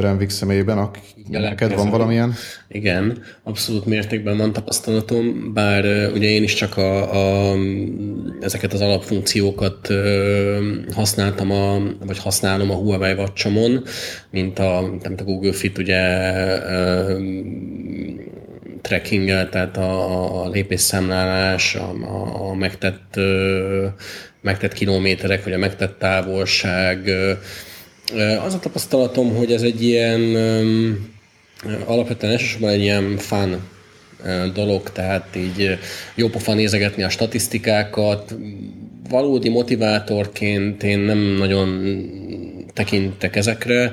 Renvik személyében, ak- neked van valamilyen? Igen, abszolút mértékben van tapasztalatom, bár ugye én is csak a, a, ezeket az alapfunkciókat használtam, a, vagy használom a Huawei watch mint a, mint a Google Fit ugye tracking tehát a, a lépésszámlálás, a, a, a megtett, megtett kilométerek, vagy a megtett távolság, az a tapasztalatom, hogy ez egy ilyen alapvetően elsősorban egy ilyen fán dolog, tehát így pofa nézegetni a statisztikákat. Valódi motivátorként én nem nagyon tekintek ezekre.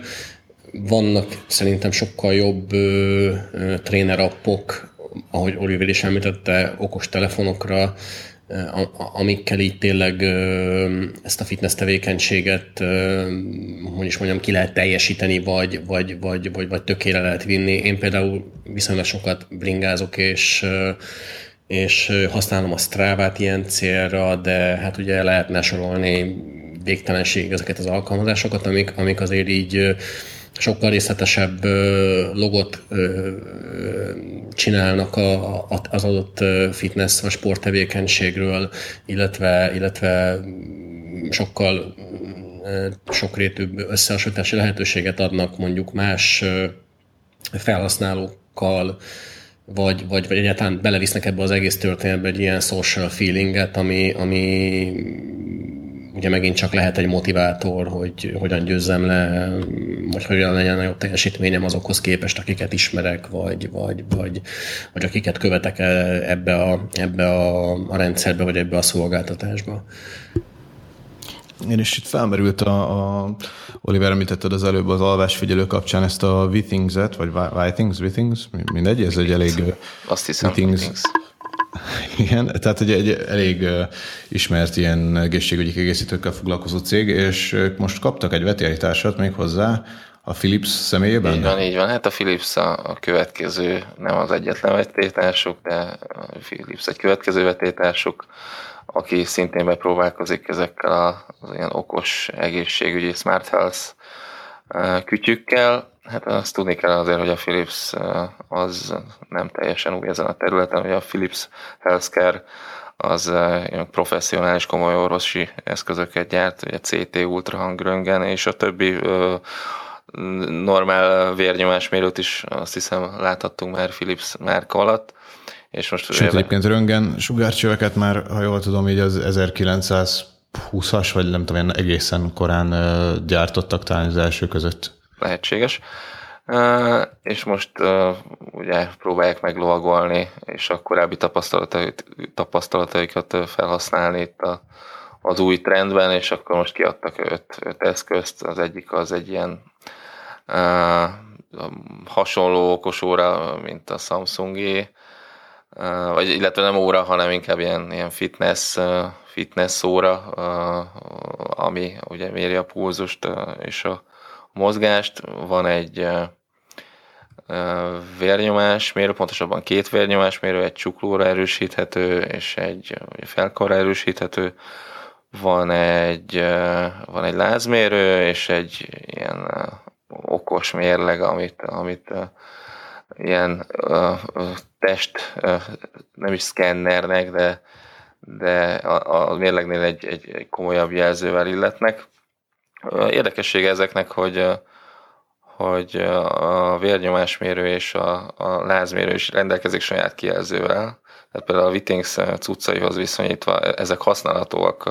Vannak szerintem sokkal jobb trénerappok, ahogy Oliver is említette, okos telefonokra, amikkel így tényleg ezt a fitness tevékenységet, hogy is mondjam, ki lehet teljesíteni, vagy, vagy, vagy, vagy, vagy tökére lehet vinni. Én például viszonylag sokat bringázok, és és használom a Strávát ilyen célra, de hát ugye lehetne sorolni végtelenség ezeket az alkalmazásokat, amik, amik azért így sokkal részletesebb logot csinálnak a, az adott fitness vagy sporttevékenységről, illetve, illetve sokkal sokrétűbb összehasonlítási lehetőséget adnak mondjuk más felhasználókkal, vagy, vagy, vagy egyáltalán belevisznek ebbe az egész történetbe egy ilyen social feelinget, ami, ami ugye megint csak lehet egy motivátor, hogy hogyan győzzem le, vagy hogyan legyen a jobb teljesítményem azokhoz képest, akiket ismerek, vagy, vagy, vagy, vagy akiket követek ebbe a, ebbe a, a rendszerbe, vagy ebbe a szolgáltatásba. Én is itt felmerült a, a Oliver említetted az előbb az alvásfigyelő kapcsán ezt a Withings-et, vagy Withings, Withings, mindegy, ez egy elég... Azt hiszem, Withings. Withings [laughs] igen, tehát egy, egy elég ismert ilyen egészségügyi kiegészítőkkel foglalkozó cég, és ők most kaptak egy vetélytársat még hozzá, a Philips személyében? Így van, így van. Hát a Philips a, a következő, nem az egyetlen vetélytársuk, de a Philips egy következő vetélytársuk, aki szintén bepróbálkozik ezekkel az ilyen okos egészségügyi smart health kütyükkel. Hát azt tudni kell azért, hogy a Philips az nem teljesen új ezen a területen, hogy a Philips Healthcare az professzionális komoly orvosi eszközöket gyárt, ugye CT, ultrahangröngen és a többi normál vérnyomásmérőt is azt hiszem láthattunk már Philips márka alatt. És most Sőt, egyébként röngen sugárcsöveket már, ha jól tudom, így az 1920-as, vagy nem tudom, egészen korán gyártottak talán az első között lehetséges. és most ugye próbálják meglovagolni, és a korábbi tapasztalataik, tapasztalataikat felhasználni itt a, az új trendben, és akkor most kiadtak öt, öt eszközt, az egyik az egy ilyen hasonló okos óra, mint a Samsungé, uh, vagy illetve nem óra, hanem inkább ilyen, ilyen fitness, fitness óra, ami ugye méri a pulzust és a mozgást. Van egy vérnyomásmérő, pontosabban két vérnyomásmérő, egy csuklóra erősíthető és egy felkarra erősíthető. Van egy, van egy lázmérő és egy ilyen okos mérleg, amit, amit ilyen test, nem is szkennernek, de, de a, a mérlegnél egy, egy, egy komolyabb jelzővel illetnek. Érdekessége ezeknek, hogy hogy a vérnyomásmérő és a, a lázmérő is rendelkezik saját kijelzővel. Tehát például a Wittings cuccaihoz viszonyítva ezek használhatóak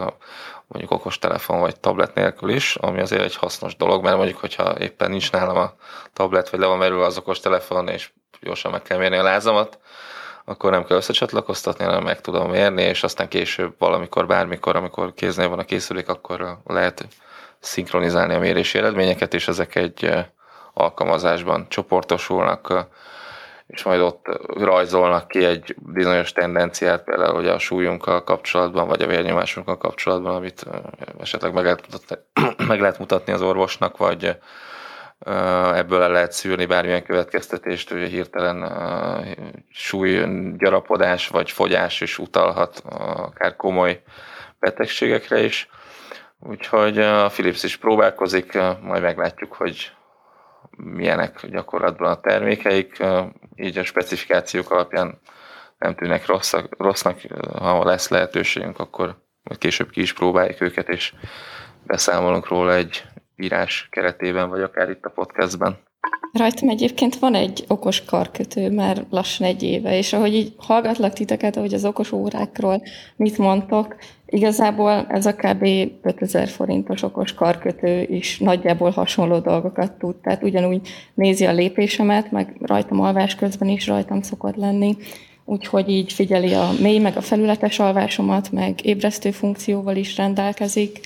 mondjuk okostelefon vagy tablet nélkül is, ami azért egy hasznos dolog, mert mondjuk, hogyha éppen nincs nálam a tablet, vagy le van merülve az okostelefon, és gyorsan meg kell mérni a lázamat, akkor nem kell összecsatlakoztatni, hanem meg tudom mérni, és aztán később valamikor, bármikor, amikor kéznél van a készülék, akkor lehet szinkronizálni a mérési eredményeket, és ezek egy alkalmazásban csoportosulnak, és majd ott rajzolnak ki egy bizonyos tendenciát, például hogy a súlyunkkal kapcsolatban, vagy a vérnyomásunkkal kapcsolatban, amit esetleg meg lehet mutatni, [clears throat] meg lehet mutatni az orvosnak, vagy ebből el lehet szűrni bármilyen következtetést, hogy hirtelen súly gyarapodás vagy fogyás is utalhat akár komoly betegségekre is. Úgyhogy a Philips is próbálkozik, majd meglátjuk, hogy milyenek gyakorlatban a termékeik, így a specifikációk alapján nem tűnnek rosszak, rossznak, ha lesz lehetőségünk, akkor később ki is próbáljuk őket, és beszámolunk róla egy írás keretében, vagy akár itt a podcastben. Rajtam egyébként van egy okos karkötő már lassan egy éve, és ahogy így hallgatlak titeket, ahogy az okos órákról mit mondtok, igazából ez a kb. 5000 forintos okos karkötő is nagyjából hasonló dolgokat tud. Tehát ugyanúgy nézi a lépésemet, meg rajtam alvás közben is rajtam szokott lenni, úgyhogy így figyeli a mély meg a felületes alvásomat, meg ébresztő funkcióval is rendelkezik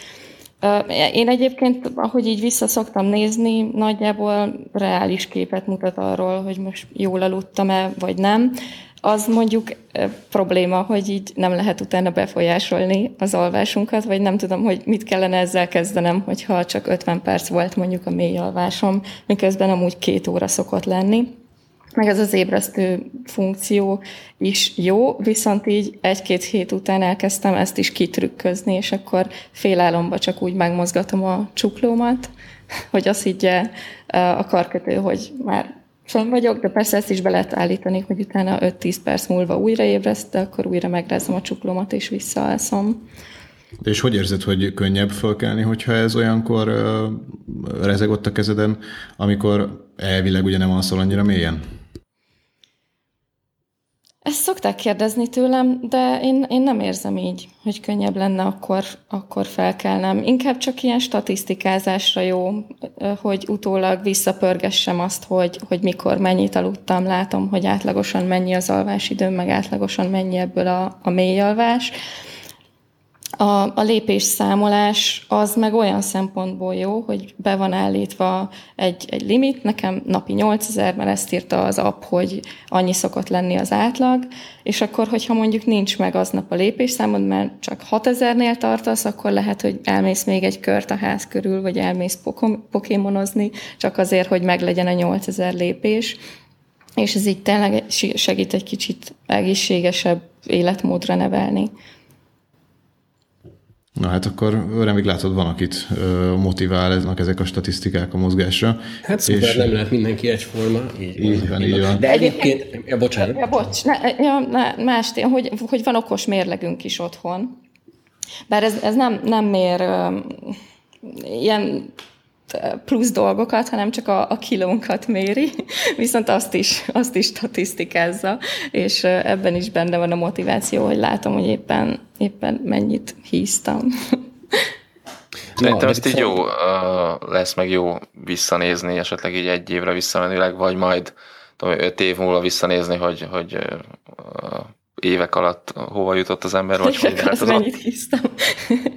én egyébként, ahogy így vissza nézni, nagyjából reális képet mutat arról, hogy most jól aludtam-e, vagy nem. Az mondjuk probléma, hogy így nem lehet utána befolyásolni az alvásunkat, vagy nem tudom, hogy mit kellene ezzel kezdenem, hogyha csak 50 perc volt mondjuk a mély alvásom, miközben amúgy két óra szokott lenni meg ez az ébresztő funkció is jó, viszont így egy-két hét után elkezdtem ezt is kitrükközni, és akkor félálomba csak úgy megmozgatom a csuklómat, [laughs] hogy azt higgye a karkötő, hogy már fönn vagyok, de persze ezt is be lehet állítani, hogy utána 5-10 perc múlva újra ébreszt, de akkor újra megrázom a csuklómat, és visszaalszom. De és hogy érzed, hogy könnyebb fölkelni, hogyha ez olyankor uh, rezeg ott a kezeden, amikor elvileg ugye nem alszol annyira mélyen? Ezt szokták kérdezni tőlem, de én, én nem érzem így, hogy könnyebb lenne akkor, akkor felkelnem. Inkább csak ilyen statisztikázásra jó, hogy utólag visszapörgessem azt, hogy, hogy mikor mennyit aludtam, látom, hogy átlagosan mennyi az alvásidőm, meg átlagosan mennyi ebből a, a mély alvás. A, a lépésszámolás az meg olyan szempontból jó, hogy be van állítva egy, egy limit, nekem napi 8000, mert ezt írta az app, hogy annyi szokott lenni az átlag, és akkor, hogyha mondjuk nincs meg aznap a lépésszámod, mert csak 6000-nél tartasz, akkor lehet, hogy elmész még egy kört a ház körül, vagy elmész pokémonozni, csak azért, hogy meglegyen a 8000 lépés, és ez így tényleg segít egy kicsit egészségesebb életmódra nevelni. Na hát akkor reméljük látod, van, akit motiválnak ezek a statisztikák a mozgásra. Hát szuper, és nem lehet mindenki egyforma. Így, így van, így van. De egyébként, ja, bocsánat. Ja, bocs, ne, ja, ne, más, hogy, hogy van okos mérlegünk is otthon. Bár ez, ez nem, nem mér ilyen plusz dolgokat, hanem csak a, a kilónkat méri, [laughs] viszont azt is, azt is statisztikázza, és ebben is benne van a motiváció, hogy látom, hogy éppen, éppen mennyit híztam. [laughs] Szerintem ezt így jó lesz, meg jó visszanézni, esetleg így egy évre visszamenőleg, vagy majd tudom, öt év múlva visszanézni, hogy, hogy évek alatt hova jutott az ember, vagy [laughs] hogy az mennyit hisztem.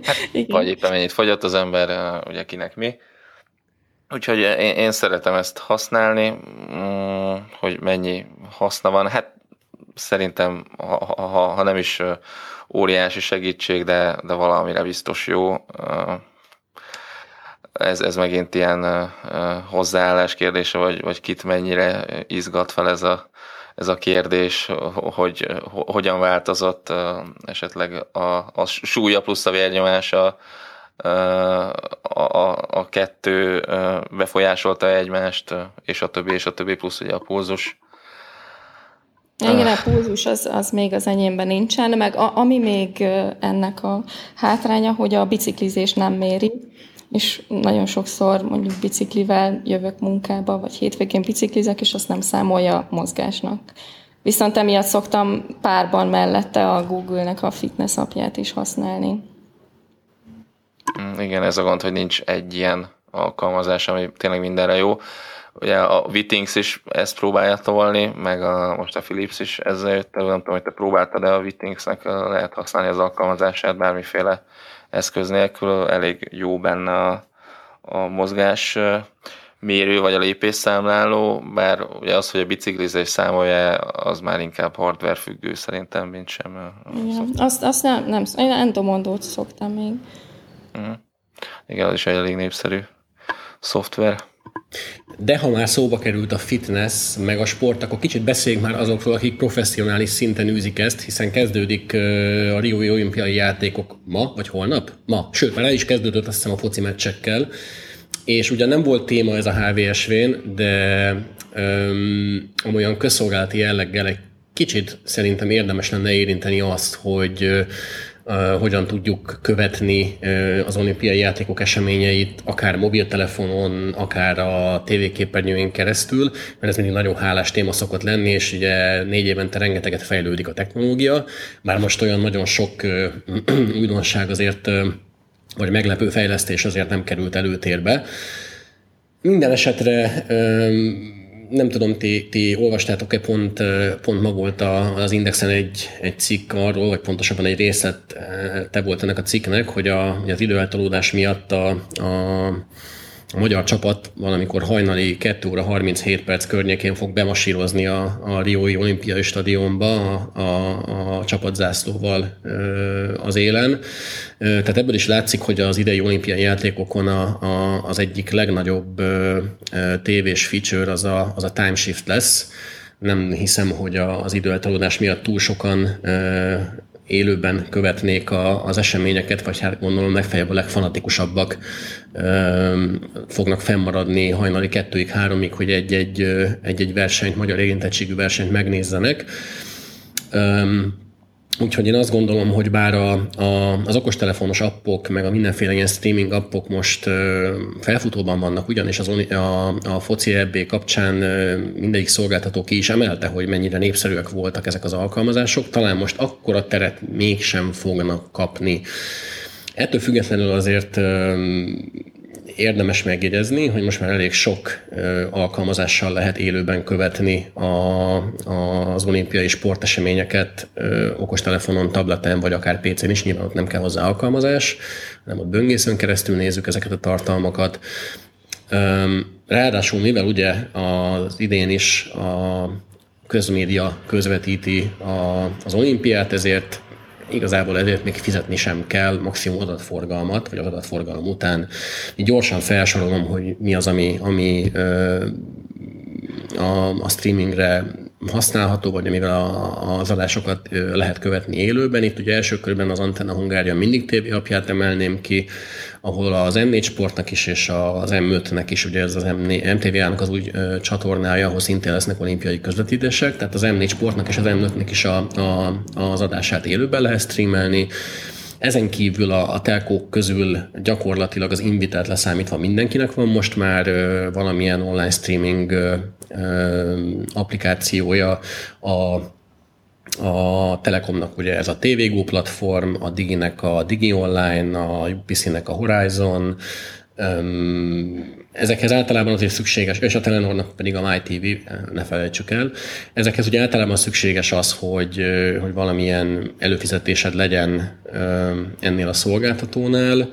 Hát, vagy éppen mennyit fogyott az ember, ugye kinek mi. Úgyhogy én, én szeretem ezt használni, mm, hogy mennyi haszna van. Hát szerintem, ha, ha, ha nem is óriási segítség, de, de valamire biztos jó. Ez, ez megint ilyen hozzáállás kérdése, vagy, vagy kit mennyire izgat fel ez a, ez a kérdés, hogy hogyan változott esetleg a, a súlya plusz a vérnyomása, a, a, a kettő befolyásolta egymást, és a többi, és a többi, plusz ugye a pulzus. Igen, a pulzus az, az még az enyémben nincsen, meg a, ami még ennek a hátránya, hogy a biciklizés nem méri, és nagyon sokszor mondjuk biciklivel jövök munkába, vagy hétvégén biciklizek, és azt nem számolja mozgásnak. Viszont emiatt szoktam párban mellette a Google-nek a fitness apját is használni. Mm, igen, ez a gond, hogy nincs egy ilyen alkalmazás, ami tényleg mindenre jó. Ugye a Wittings is ezt próbálja tolni, meg a, most a Philips is ezzel jött nem tudom, hogy te próbáltad, de a Wittingsnek lehet használni az alkalmazását bármiféle eszköz nélkül, elég jó benne a, a mozgás mérő vagy a lépésszámláló, bár ugye az, hogy a biciklizés számolja, az már inkább hardware függő szerintem, mint sem. Igen, azt, azt nem, nem, én endomondót szoktam még. Uh-huh. Igen, az is egy elég népszerű szoftver. De ha már szóba került a fitness, meg a sport, akkor kicsit beszéljünk már azokról, akik professzionális szinten űzik ezt, hiszen kezdődik a Rio olimpiai játékok ma, vagy holnap? Ma. Sőt, már el is kezdődött azt hiszem a foci meccsekkel. És ugyan nem volt téma ez a HVSV-n, de öm, olyan közszolgálati jelleggel egy kicsit szerintem érdemes lenne érinteni azt, hogy hogyan tudjuk követni az olimpiai játékok eseményeit, akár mobiltelefonon, akár a tévéképernyőink keresztül, mert ez mindig nagyon hálás téma szokott lenni, és ugye négy évente rengeteget fejlődik a technológia, már most olyan nagyon sok [clears throat] újdonság azért, vagy meglepő fejlesztés azért nem került előtérbe. Minden esetre nem tudom, ti, ti olvastátok-e pont, pont ma volt az Indexen egy, egy cikk arról, vagy pontosabban egy részlet te volt ennek a cikknek, hogy, a, az időeltolódás miatt a, a a magyar csapat valamikor hajnali 2 óra 37 perc környékén fog bemasírozni a, a Riói olimpiai stadionba a, a, a csapatzászlóval az élen. Tehát ebből is látszik, hogy az idei olimpiai játékokon a, a, az egyik legnagyobb tévés feature az a, az a time shift lesz. Nem hiszem, hogy az időeltolódás miatt túl sokan élőben követnék a, az eseményeket, vagy hát gondolom legfeljebb a legfanatikusabbak ö, fognak fennmaradni hajnali kettőig, háromig, hogy egy-egy, egy-egy versenyt, magyar érintettségű versenyt megnézzenek. Ö, Úgyhogy én azt gondolom, hogy bár a, a, az okostelefonos appok, meg a mindenféle ilyen streaming appok most ö, felfutóban vannak, ugyanis az, a, a foci EB kapcsán ö, mindegyik szolgáltató ki is emelte, hogy mennyire népszerűek voltak ezek az alkalmazások, talán most akkora teret mégsem fognak kapni. Ettől függetlenül azért érdemes megjegyezni, hogy most már elég sok alkalmazással lehet élőben követni a, a, az olimpiai sporteseményeket okostelefonon, tableten vagy akár PC-n is, nyilván ott nem kell hozzá alkalmazás, hanem ott böngészőn keresztül nézzük ezeket a tartalmakat. Ráadásul, mivel ugye az idén is a közmédia közvetíti a, az olimpiát, ezért igazából ezért még fizetni sem kell, maximum adatforgalmat, vagy az adatforgalom után. Így gyorsan felsorolom, hogy mi az, ami, ami a, a streamingre használható, vagy amivel a, az adásokat lehet követni élőben. Itt ugye első körben az Antenna Hungária mindig TV apját emelném ki, ahol az M4 Sportnak is és az M5-nek is, ugye ez az MTV-nak az úgy csatornája, ahol szintén lesznek olimpiai közvetítések, tehát az M4 Sportnak és az M5-nek is a, a, az adását élőben lehet streamelni. Ezen kívül a, a telkók közül gyakorlatilag az Invitát leszámítva mindenkinek van most már ö, valamilyen online streaming ö, ö, applikációja. A a Telekomnak ugye ez a TVGO platform, a Diginek a Digi Online, a UPC-nek a Horizon, Ezekhez általában azért szükséges, és a Telenornak pedig a MyTV, ne felejtsük el. Ezekhez ugye általában szükséges az, hogy, hogy valamilyen előfizetésed legyen ennél a szolgáltatónál,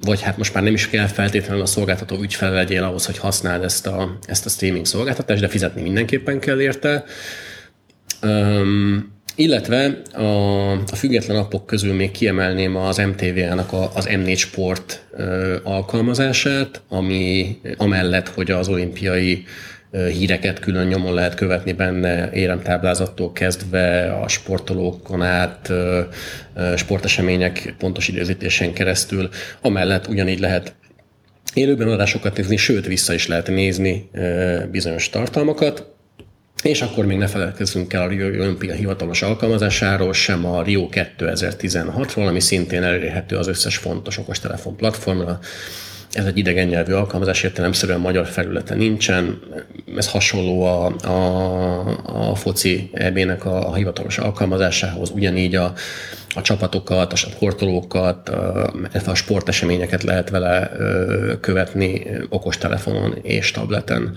vagy hát most már nem is kell feltétlenül a szolgáltató ügyfele legyél ahhoz, hogy használd ezt a, ezt a streaming szolgáltatást, de fizetni mindenképpen kell érte. Illetve a, a független appok közül még kiemelném az MTV-nak az M4 Sport alkalmazását, ami amellett, hogy az olimpiai híreket külön nyomon lehet követni benne, éremtáblázattól kezdve a sportolókon át, sportesemények pontos időzítésen keresztül, amellett ugyanígy lehet élőben adásokat nézni, sőt vissza is lehet nézni bizonyos tartalmakat. És akkor még ne feledkezzünk el a Rio Olimpia hivatalos alkalmazásáról, sem a Rio 2016-ról, ami szintén elérhető az összes fontos okostelefon platformra. Ez egy idegen nyelvű alkalmazás, értelemszerűen magyar felülete nincsen. Ez hasonló a, a, a foci EB-nek a, a hivatalos alkalmazásához, ugyanígy a, a csapatokat, a sportolókat, a, a sporteseményeket lehet vele követni okostelefonon és tableten.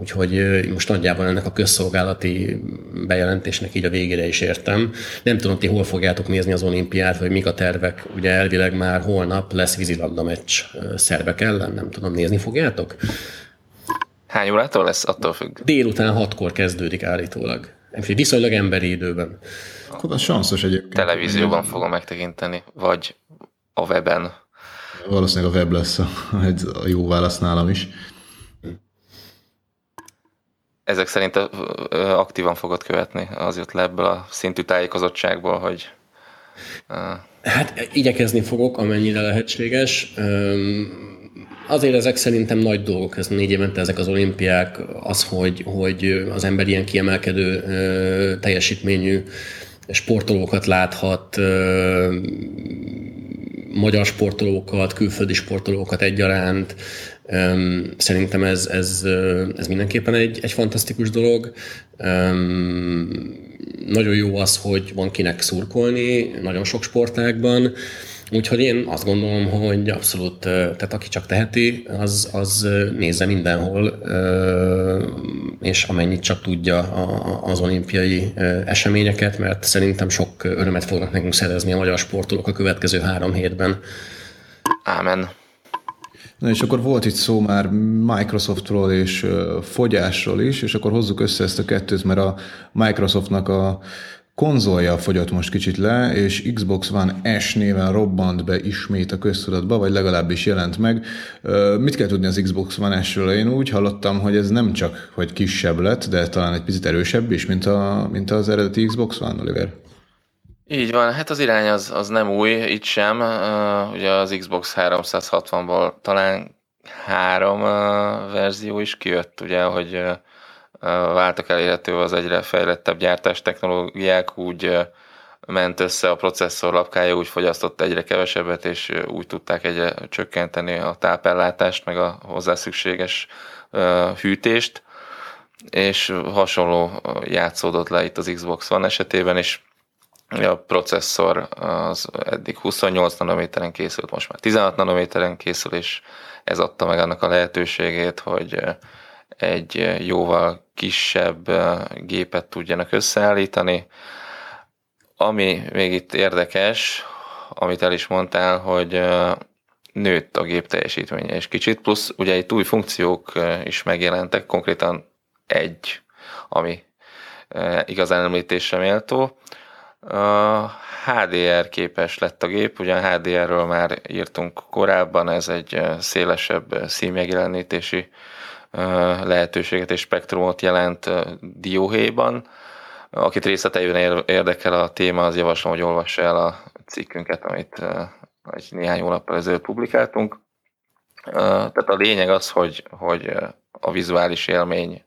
Úgyhogy most nagyjából ennek a közszolgálati bejelentésnek így a végére is értem. Nem tudom, ti hol fogjátok nézni az olimpiát, vagy mik a tervek. Ugye elvileg már holnap lesz vízilabda meccs szervek ellen, nem tudom, nézni fogjátok? Hány órától lesz? Attól függ. Délután hatkor kezdődik állítólag. Viszonylag emberi időben. Akkor az sanszos egyébként. Televízióban fogom megtekinteni, vagy a weben. Valószínűleg a web lesz a, a jó válasz nálam is ezek szerint aktívan fogod követni, az jött le ebből a szintű tájékozottságból, hogy... Hát igyekezni fogok, amennyire lehetséges. Azért ezek szerintem nagy dolgok, ez négy évente ezek az olimpiák, az, hogy, hogy az ember ilyen kiemelkedő teljesítményű sportolókat láthat, magyar sportolókat, külföldi sportolókat egyaránt, Szerintem ez, ez, ez mindenképpen egy, egy fantasztikus dolog. Nagyon jó az, hogy van kinek szurkolni, nagyon sok sportágban. Úgyhogy én azt gondolom, hogy abszolút, tehát aki csak teheti, az, az nézze mindenhol, és amennyit csak tudja az olimpiai eseményeket, mert szerintem sok örömet fognak nekünk szerezni a magyar sportolók a következő három hétben. Ámen. Na és akkor volt itt szó már Microsoftról és fogyásról is, és akkor hozzuk össze ezt a kettőt, mert a Microsoftnak a konzolja fogyott most kicsit le, és Xbox One S néven robbant be ismét a köztudatba, vagy legalábbis jelent meg. Mit kell tudni az Xbox One S-ről? Én úgy hallottam, hogy ez nem csak hogy kisebb lett, de talán egy picit erősebb is, mint, a, mint az eredeti Xbox One, Oliver. Így van, hát az irány az, az nem új, itt sem. Uh, ugye az Xbox 360-ból talán három uh, verzió is kijött, ugye, hogy uh, váltak elérhető az egyre fejlettebb gyártás technológiák, úgy ment össze a processzor lapkája, úgy fogyasztott egyre kevesebbet, és úgy tudták egyre csökkenteni a tápellátást, meg a hozzá szükséges hűtést, és hasonló játszódott le itt az Xbox One esetében, és a processzor az eddig 28 nanométeren készült, most már 16 nanométeren készül, és ez adta meg annak a lehetőségét, hogy egy jóval kisebb gépet tudjanak összeállítani. Ami még itt érdekes, amit el is mondtál, hogy nőtt a gép teljesítménye is kicsit, plusz ugye itt új funkciók is megjelentek, konkrétan egy, ami igazán említésre méltó. HDR képes lett a gép, ugyan HDR-ről már írtunk korábban, ez egy szélesebb színmegjelenítési lehetőséget és spektrumot jelent dióhéjban. Akit részleteiben érdekel a téma, az javaslom, hogy olvassa el a cikkünket, amit egy néhány hónappal ezelőtt publikáltunk. Tehát a lényeg az, hogy, hogy a vizuális élmény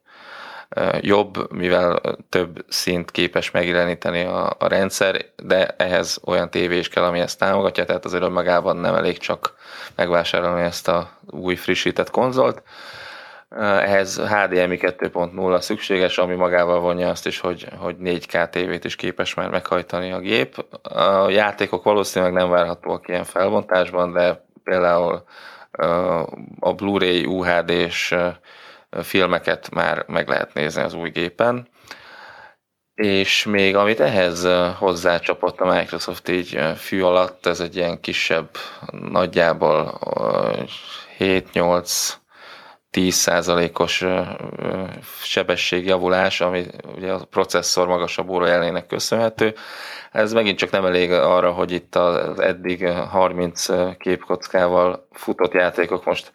jobb, mivel több szint képes megjeleníteni a, a rendszer, de ehhez olyan tévé is kell, ami ezt támogatja, tehát azért önmagában nem elég csak megvásárolni ezt a új frissített konzolt. Ehhez HDMI 2.0 szükséges, ami magával vonja azt is, hogy, hogy 4K tévét is képes már meghajtani a gép. A játékok valószínűleg nem várhatóak ilyen felbontásban, de például a Blu-ray UHD-s filmeket már meg lehet nézni az új gépen. És még amit ehhez hozzácsapott a Microsoft így fű alatt, ez egy ilyen kisebb, nagyjából 7-8 10%-os sebességjavulás, ami ugye a processzor magasabb órajelének köszönhető. Ez megint csak nem elég arra, hogy itt az eddig 30 képkockával futott játékok most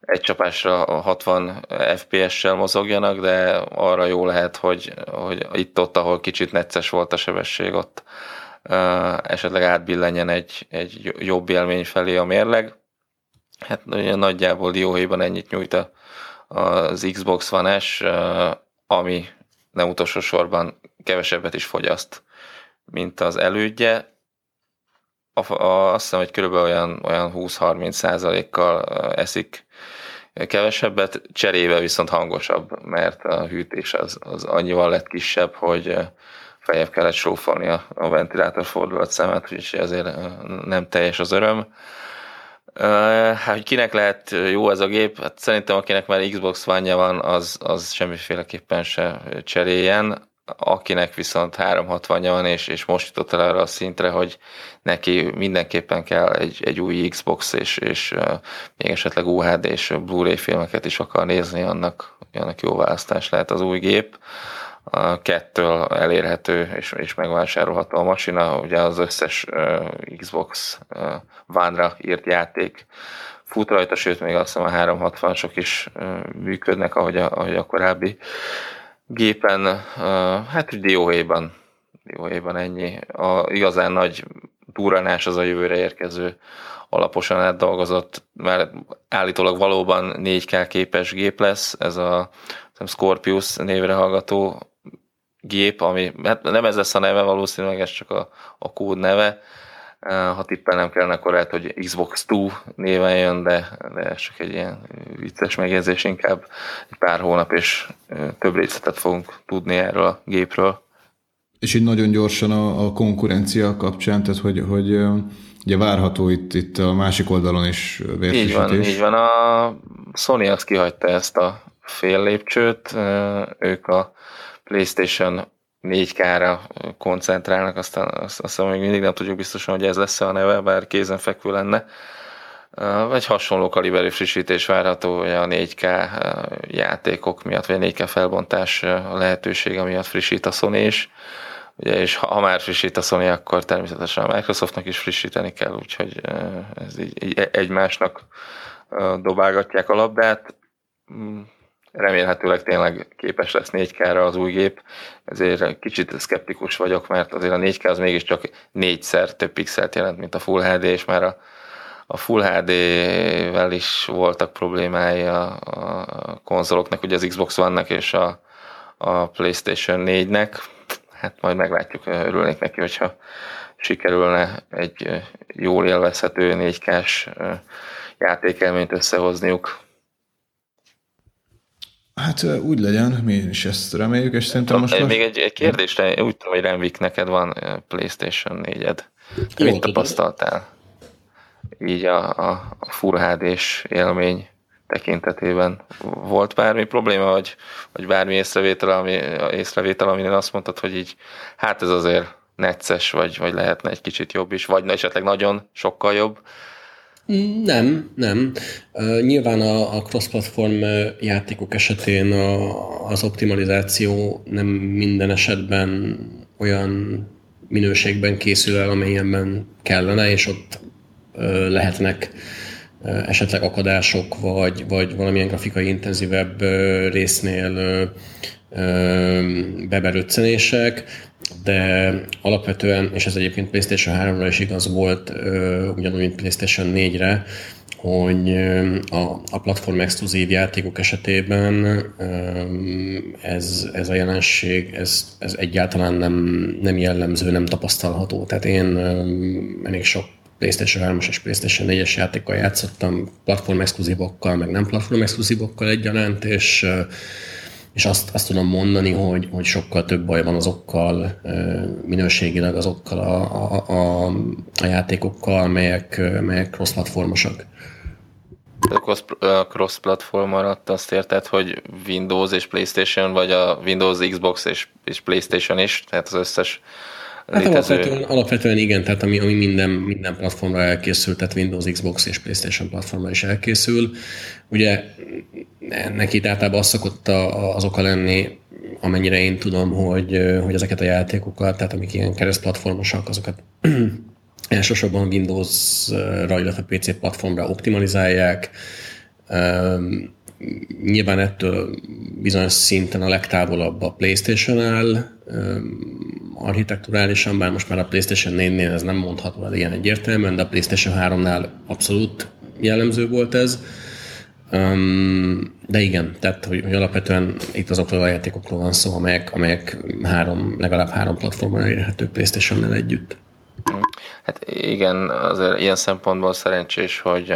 egy csapásra 60 FPS-sel mozogjanak, de arra jó lehet, hogy, hogy itt-ott, ahol kicsit necces volt a sebesség, ott esetleg átbillenjen egy, egy jobb élmény felé a mérleg Hát nagyjából dióhéjban ennyit nyújt az Xbox One S, ami nem utolsó sorban kevesebbet is fogyaszt, mint az elődje. A, a, azt hiszem, hogy körülbelül olyan, olyan 20-30 százalékkal eszik kevesebbet, cserébe viszont hangosabb, mert a hűtés az, az annyival lett kisebb, hogy feljebb kellett srófolni a, a ventilátor fordulat szemet, úgyhogy ezért nem teljes az öröm. Hát, hogy kinek lehet jó ez a gép? Hát szerintem akinek már Xbox one van, az, az semmiféleképpen se cseréljen. Akinek viszont 360 van, és, és most jutott el arra a szintre, hogy neki mindenképpen kell egy, egy új Xbox, és, és még esetleg UHD és Blu-ray filmeket is akar nézni, annak, annak jó választás lehet az új gép a kettől elérhető és, és megvásárolható a masina, ugye az összes uh, Xbox uh, One-ra írt játék fut rajta, sőt még azt hiszem a 360-sok is uh, működnek, ahogy a, ahogy a korábbi gépen, uh, hát dióhéjban, dióhéjban ennyi. A igazán nagy duranás az a jövőre érkező alaposan átdolgozott, mert állítólag valóban 4K képes gép lesz, ez a Scorpius névre hallgató gép, ami hát nem ez lesz a neve, valószínűleg ez csak a, a kód neve. Ha tippelnem kellene, akkor lehet, hogy Xbox 2 néven jön, de, de ez csak egy ilyen vicces megjegyzés, inkább egy pár hónap és több részletet fogunk tudni erről a gépről. És így nagyon gyorsan a, a konkurencia kapcsán, tehát hogy, hogy ugye várható itt, itt a másik oldalon is vérfrissítés. Így van, így van. A Sony az kihagyta ezt a fél lépcsőt, ők a PlayStation 4K-ra koncentrálnak, aztán azt, azt még mindig nem tudjuk biztosan, hogy ez lesz a neve, bár kézenfekvő lenne. Vagy hasonló kaliberű frissítés várható, hogy a 4K játékok miatt, vagy a 4K felbontás a lehetősége miatt frissít a Sony is. Ugye, és ha már frissít a Sony, akkor természetesen a Microsoftnak is frissíteni kell, úgyhogy ez így, így egymásnak dobálgatják a labdát mm, remélhetőleg tényleg képes lesz 4K-ra az új gép, ezért kicsit szkeptikus vagyok, mert azért a 4K az mégiscsak négyszer több pixelt jelent, mint a Full HD, és már a, a Full HD-vel is voltak problémái a, a konzoloknak, ugye az Xbox One-nak és a, a PlayStation 4-nek, hát majd meglátjuk, örülnék neki, hogyha sikerülne egy jól élvezhető 4K-s játékelményt összehozniuk. Hát úgy legyen, mi is ezt reméljük, és szerintem most... Még egy, egy kérdésre, úgy tudom, hogy Renvik, neked van PlayStation 4-ed. Te mit tapasztaltál? Így a, a, a Full HD-s élmény tekintetében volt bármi probléma, vagy, vagy bármi észrevétel, ami, észrevétel, amin azt mondtad, hogy így, hát ez azért necces, vagy, vagy lehetne egy kicsit jobb is, vagy esetleg nagyon sokkal jobb, nem, nem. Nyilván a, a cross-platform játékok esetén a, az optimalizáció nem minden esetben olyan minőségben készül el, amilyenben kellene, és ott lehetnek esetleg akadások, vagy, vagy valamilyen grafikai intenzívebb résznél beberöccenések, de alapvetően, és ez egyébként PlayStation 3-ra is igaz volt, ugyanúgy, mint PlayStation 4-re, hogy a, a platform exkluzív játékok esetében ez, ez a jelenség, ez, ez egyáltalán nem, nem jellemző, nem tapasztalható. Tehát én elég sok PlayStation 3-as és PlayStation 4-es játékkal játszottam, platform exkluzívokkal, meg nem platform exkluzívokkal egyaránt, és és azt, azt tudom mondani, hogy, hogy sokkal több baj van azokkal, minőségileg azokkal a, a, a, a játékokkal, melyek, melyek cross-platformosak. A cross-platform alatt azt érted, hogy Windows és PlayStation, vagy a Windows, Xbox és, és PlayStation is, tehát az összes Hát alapvetően, alapvetően igen, tehát ami, ami minden, minden platformra elkészül, tehát Windows, Xbox és PlayStation platformra is elkészül. Ugye neki általában az szokott az oka lenni, amennyire én tudom, hogy, hogy ezeket a játékokat, tehát amik ilyen keresztplatformosak, azokat [clears throat] elsősorban Windows-ra, illetve PC platformra optimalizálják. Nyilván ettől bizonyos szinten a legtávolabb a PlayStation áll, architekturálisan, bár most már a PlayStation 4-nél ez nem mondható el ilyen egyértelműen, de a PlayStation 3-nál abszolút jellemző volt ez. De igen, tehát hogy, hogy alapvetően itt azokról a játékokról van szó, amelyek, amelyek három, legalább három platformon elérhetők PlayStation-nel együtt. Hát igen, azért ilyen szempontból szerencsés, hogy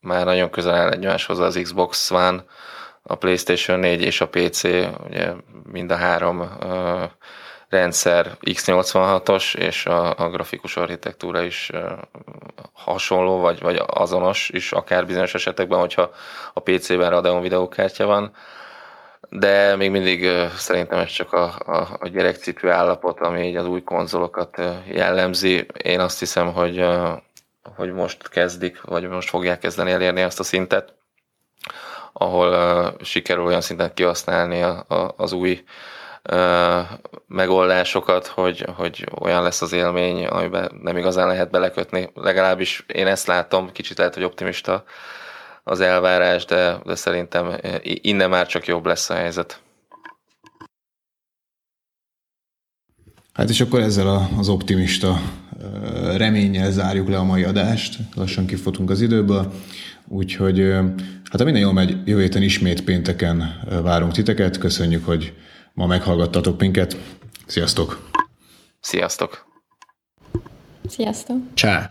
már nagyon közel áll egymáshoz az Xbox One, a PlayStation 4 és a PC, ugye mind a három uh, rendszer x86-os, és a, a grafikus architektúra is uh, hasonló, vagy, vagy azonos is, akár bizonyos esetekben, hogyha a PC-ben Radeon videókártya van. De még mindig uh, szerintem ez csak a, a, a gyerekcipő állapot, ami így az új konzolokat jellemzi. Én azt hiszem, hogy, hogy most kezdik, vagy most fogják kezdeni elérni azt a szintet, ahol uh, sikerül olyan szinten kihasználni a, a, az új uh, megoldásokat, hogy, hogy olyan lesz az élmény, amiben nem igazán lehet belekötni. Legalábbis én ezt látom, kicsit lehet, hogy optimista az elvárás, de, de szerintem innen már csak jobb lesz a helyzet. Hát és akkor ezzel az optimista reménnyel zárjuk le a mai adást. Lassan kifotunk az időből. Úgyhogy hát ha minden jól megy, jövő héten ismét pénteken várunk titeket. Köszönjük, hogy ma meghallgattatok minket. Sziasztok! Sziasztok! Sziasztok! Csá!